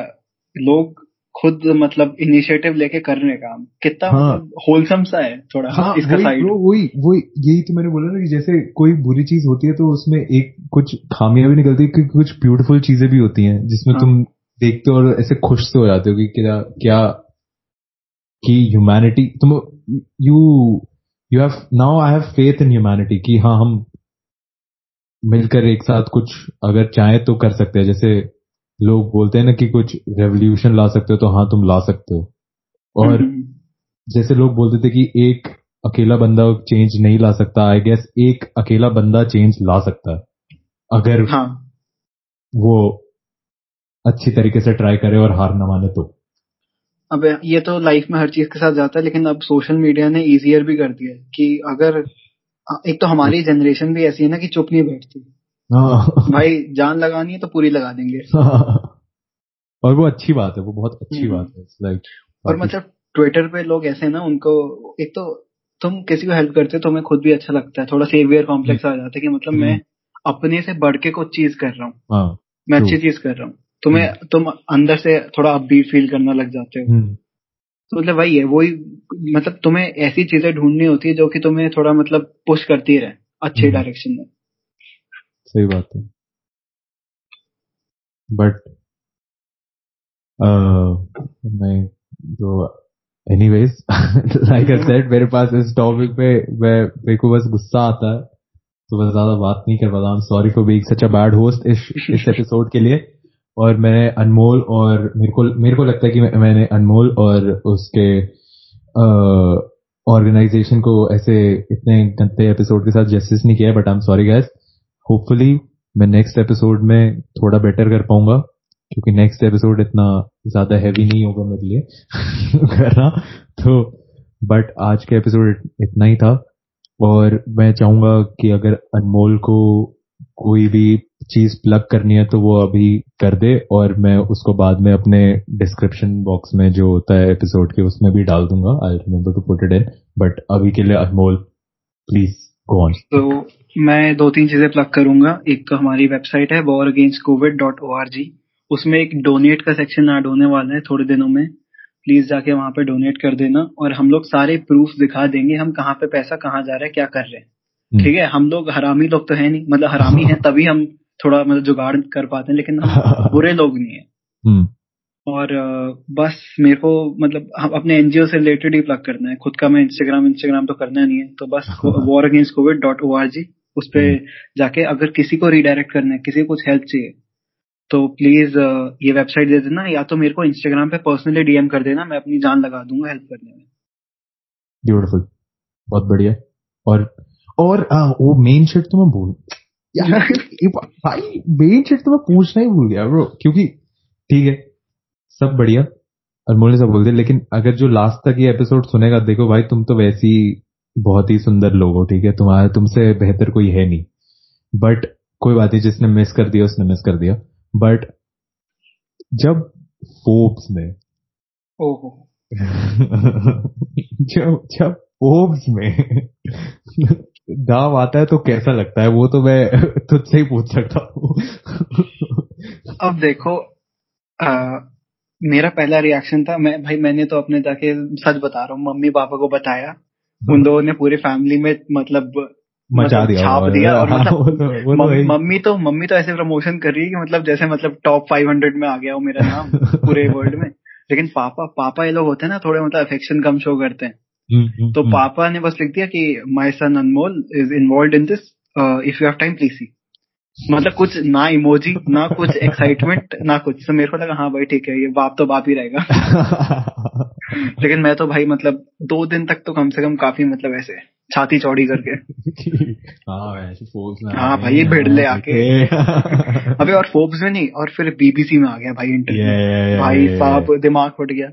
लोग खुद मतलब इनिशिएटिव लेके कर रहे काम कितना हाँ, होलसम सा है थोड़ा हाँ, इसका साइड वही वही यही तो मैंने बोला ना कि जैसे कोई बुरी चीज़ होती है तो उसमें एक कुछ खामियाँ भी निकलती है कुछ ब्यूटीफुल चीज़ें भी होती हैं जिसमें हाँ. तुम देखते हो और ऐसे खुश से हो जाते हो कि क्या क्या कि ह्यूमैनिटी तुम you you have now I have faith in humanity कि हाँ हम मिलकर एक साथ कुछ अगर चाहे तो कर सकते हैं जैसे लोग बोलते हैं ना कि कुछ रेवोल्यूशन ला सकते हो तो हाँ तुम ला सकते हो और हम्म। जैसे लोग बोलते थे कि एक अकेला बंदा चेंज नहीं ला सकता आई गेस एक अकेला बंदा चेंज ला सकता है अगर हाँ. वो अच्छी तरीके से ट्राई करे और हार न माने तो अब ये तो लाइफ में हर चीज़ के साथ जाता है लेकिन अब सोशल मीडिया ने इजियर भी कर दिया है कि अगर एक तो हमारी जनरेशन भी ऐसी है ना कि चुप नहीं बैठती। भाई जान लगानी है तो पूरी लगा देंगे। और वो अच्छी बात है वो बहुत अच्छी हम्म। बात है लाइक और मतलब ट्विटर पे लोग ऐसे ना उनको एक तो तुम किसी को हेल्प करते हो तो हमें खुद भी अच्छा लगता है थोड़ा सेवियर कॉम्प्लेक्स आ जाता है कि मतलब मैं हम्म। अपने से बढ़ के कुछ चीज़ कर रहा हूँ। हाँ, मैं अच्छी चीज़ कर रहा हूँ। तुम्हें हम्म। तुम अंदर से थोड़ा अपबीट फील करना लग जाते हो। तो मतलब वही है वही मतलब तुम्हें ऐसी चीज़ें ढूंढनी होती है जो कि तुम्हें थोड़ा मतलब पुश करती रहे अच्छे डायरेक्शन में। सही बात है। बट मैं जो एनीवेज लाइक आई सेड मेरे पास इस टॉपिक पे, मैं मेरे को बस गुस्सा आता है तो बस ज़्यादा बात नहीं कर पाता। Sorry for being such a bad host इस इस एपिसोड के लिए। और मैंने अनमोल और मेरे को मेरे को लगता है कि मैंने अनमोल और उसके ऑर्गेनाइजेशन को ऐसे इतने गंदे एपिसोड के साथ जस्टिस नहीं किया but I am sorry guys hopefully मैं नेक्स्ट एपिसोड में थोड़ा बेटर कर पाऊँगा, क्योंकि नेक्स्ट एपिसोड इतना ज़्यादा हैवी नहीं होगा मेरे लिए करना। तो बट आज का एपिसोड इतना ही था। और मैं चाहूँगा कि अगर अनमोल को कोई भी चीज़ प्लग करनी है तो वो अभी कर दे, और मैं उसको बाद में अपने डिस्क्रिप्शन बॉक्स में जो होता है एपिसोड के, उसमें भी डाल दूँगा। I remember to put it in but अभी के लिए अनमोल प्लीज़ गो तो मैं दो तीन चीज़ें प्लग करूँगा। एक तो हमारी वेबसाइट है War Against Covid dot O R G उसमें एक डोनेट का सेक्शन ऐड होने वाला है थोड़े दिनों में। प्लीज़ जाके वहाँ पे डोनेट कर देना और हम लोग सारे प्रूफ दिखा देंगे हम कहाँ पे पैसा कहाँ जा रहा है क्या कर रहे हैं। हम्म। ठीक है? हम लोग हरामी लोग तो है नहीं। मतलब हरामी है तभी हम थोड़ा मतलब जुगाड़ कर पाते हैं लेकिन हम बुरे लोग नहीं है। हम्म। और बस मेरे को मतलब अपने एनजीओ से रिलेटेड ही प्लग करना है। खुद का मैं इंस्टाग्राम इंस्टाग्राम तो करना नहीं है। तो बस War Against Covid dot O R G उस पर हम्म। जाके अगर किसी को रिडायरेक्ट करना है किसी को कुछ हेल्प चाहिए तो प्लीज़ ये वेबसाइट दे देना। या तो मेरे को इंस्टाग्राम पे पर्सनली डीएम कर देना मैं अपनी जान लगा दूँगा हेल्प करने में। ब्यूटीफुल बहुत बढ़िया। और और आ, वो मेन शिट तो मैं भूल यार भाई मेन शिट तो मैं पूछना ही भूल गया ब्रो क्योंकि ठीक है सब बढ़िया। अनमोल ने सब बोल दिया लेकिन अगर जो लास्ट तक ये एपिसोड सुनेगा देखो भाई तुम तो वैसी बहुत ही सुंदर लोग हो ठीक है? तुम्हारा तुमसे बेहतर कोई है नहीं। बट कोई बात नहीं जिसने मिस कर दिया उसने मिस कर दिया। बट जब फोर्ब्स ने जब जब फोर्ब्स में दाव आता है तो कैसा लगता है? वो तो मैं तुझसे ही पूछ सकता हूँ। अब देखो आ, मेरा पहला रिएक्शन था मैं भाई मैंने तो अपने जाके सच बता रहा हूँ मम्मी पापा को बताया। उन लोगों ने पूरी फैमिली में मतलब मचा मतलब दिया छाप दिया और हाँ, मतलब वो तो, वो तो मम्मी तो मम्मी तो ऐसे प्रमोशन कर रही है कि मतलब जैसे मतलब टॉप 500 में आ गया हो मेरा नाम पूरे वर्ल्ड में। लेकिन पापा पापा ये लोग होते हैं ना थोड़े मतलब अफेक्शन कम शो करते हैं। हम्म, हम्म, तो हम्म। पापा ने बस लिख दिया कि my son Anmol is involve in this if you have time please see मतलब कुछ ना इमोजी ना कुछ एक्साइटमेंट ना कुछ। तो मेरे को लगा हाँ भाई ठीक है ये बाप तो बाप ही रहेगा। लेकिन मैं तो भाई मतलब दो दिन तक तो कम से कम काफ़ी मतलब ऐसे छाती चौड़ी करके। हाँ, हाँ भाई ये भिड़ ले आके। अबे और फोर्ब्स में नहीं और फिर बीबीसी में आ गया भाई इंटरव्यू भाई साहब दिमाग फट गया।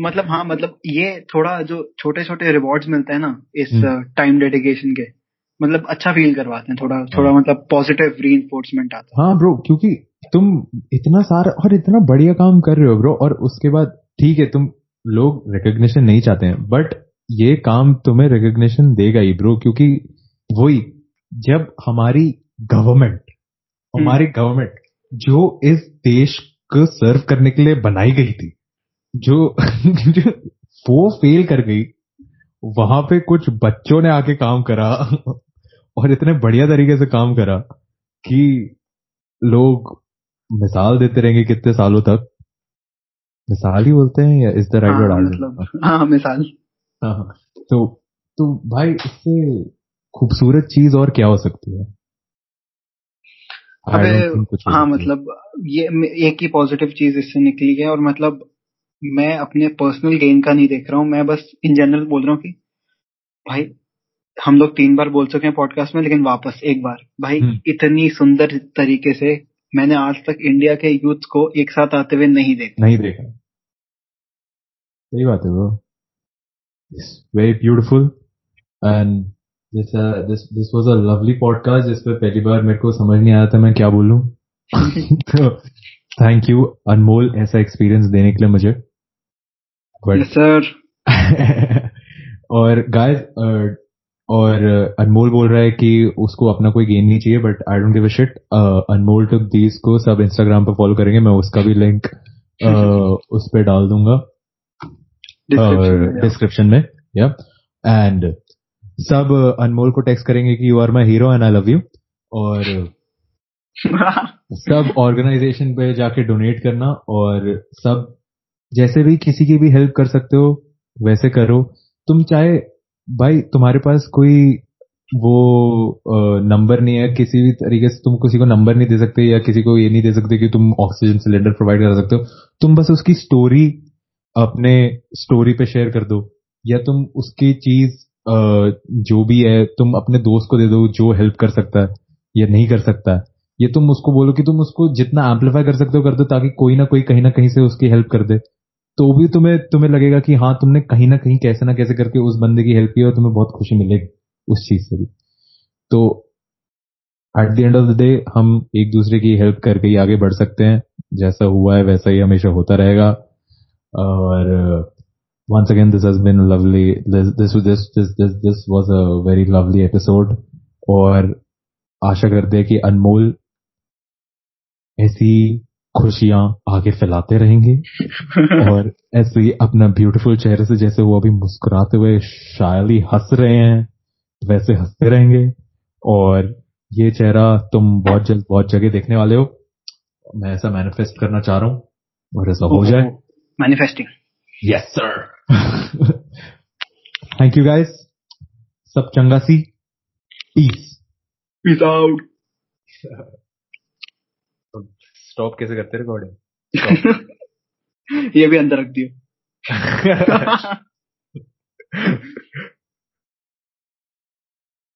मतलब हाँ मतलब ये थोड़ा जो छोटे छोटे रिवॉर्ड्स मिलते हैं ना इस टाइम हम्म। डेडिकेशन के मतलब अच्छा फील करवाते हैं थोड़ा थोड़ा हाँ। मतलब पॉजिटिव री आता है हाँ ब्रो क्योंकि तुम इतना सारा और इतना बढ़िया काम कर रहे हो ब्रो और उसके बाद ठीक है तुम लोग रिकग्निशन नहीं चाहते हैं बट ये काम तुम्हें रिकग्निशन देगा ही ब्रो क्योंकि वही जब हमारी गवर्नमेंट हमारी गवर्नमेंट जो इस देश को सर्व करने के लिए बनाई गई थी जो, जो वो फेल कर गई वहाँ पे कुछ बच्चों ने आके काम करा और इतने बढ़िया तरीके से काम करा कि लोग मिसाल देते रहेंगे कितने सालों तक। मिसाल ही बोलते हैं या इस द राइट वर्ड मतलब हाँ? मिसाल। हाँ, हाँ। तो तो भाई इससे खूबसूरत चीज़ और क्या हो सकती है? अबे हाँ मतलब ये एक ही पॉजिटिव चीज़ इससे निकली है और मतलब मैं अपने पर्सनल गेन का नहीं देख रहा हूँ मैं बस इन जनरल बोल रहा हूँ कि भाई हम लोग तीन बार बोल चुके हैं पॉडकास्ट में लेकिन वापस एक बार। भाई हम्म। इतनी सुंदर तरीके से मैंने आज तक इंडिया के यूथ को एक साथ आते हुए नहीं देखा। नहीं देखा। सही बात है bro very beautiful and this this this was a lovely podcast जिस पे पहली बार मेरे को समझ नहीं आया था मैं क्या बोलूँ। तो थैंक यू अनमोल ऐसा एक्सपीरियंस देने के लिए मुझे। सर और गाइस और अनमोल बोल रहा है कि उसको अपना कोई गेन नहीं चाहिए but I don't give a shit Anmol to these को सब इंस्टाग्राम पर फॉलो करेंगे मैं उसका भी लिंक uh, उस पर डाल दूँगा डिस्क्रिप्शन में या एंड सब अनमोल को टेक्स्ट करेंगे कि you are my hero and I love you और सब ऑर्गेनाइजेशन पे जाके डोनेट करना और सब जैसे भी किसी की भी हेल्प कर सकते हो वैसे करो। तुम चाहे भाई, तुम्हारे पास कोई वो नंबर नहीं है? किसी भी तरीके से तुम किसी को नंबर नहीं दे सकते या किसी को ये नहीं दे सकते कि तुम ऑक्सीजन सिलेंडर प्रोवाइड कर सकते हो। तुम बस उसकी स्टोरी अपने स्टोरी पे शेयर कर दो। या तुम उसकी चीज़ जो भी है, तुम अपने दोस्त को दे दो जो हेल्प कर सकता है या नहीं कर सकता है। ये तुम उसको बोलो कि तुम उसको जितना एम्पलीफाई कर सकते हो, कर दो, ताकि कोई ना कोई, कहीं ना कहीं से उसकी हेल्प कर दे। तो भी तुम्हें तुम्हें लगेगा कि हाँ तुमने कहीं ना कहीं कैसे ना कैसे करके उस बंदे की हेल्प की और तुम्हें बहुत खुशी मिलेगी उस चीज़ से भी। तो at the end of the day हम एक दूसरे की हेल्प करके ही आगे बढ़ सकते हैं। जैसा हुआ है वैसा ही हमेशा होता रहेगा। और once again this has lovely this this this this this, this was a very lovely episode और आशा करते हैं कि अनमोल ऐसी खुशियाँ आगे फैलाते रहेंगे। और ऐसे ही अपना ब्यूटीफुल चेहरे से जैसे वो अभी मुस्कुराते हुए शायद ही हंस रहे हैं वैसे हँसते रहेंगे। और ये चेहरा तुम बहुत जल्द बहुत जगह देखने वाले हो। मैं ऐसा मैनिफेस्ट करना चाह रहा हूँ और ऐसा हो जाए। Manifesting yes sir thank you guys सब चंगा सी. पीस पीस आउट स्टॉप कैसे करते रिकॉर्डिंग ये भी अंदर रख दियो।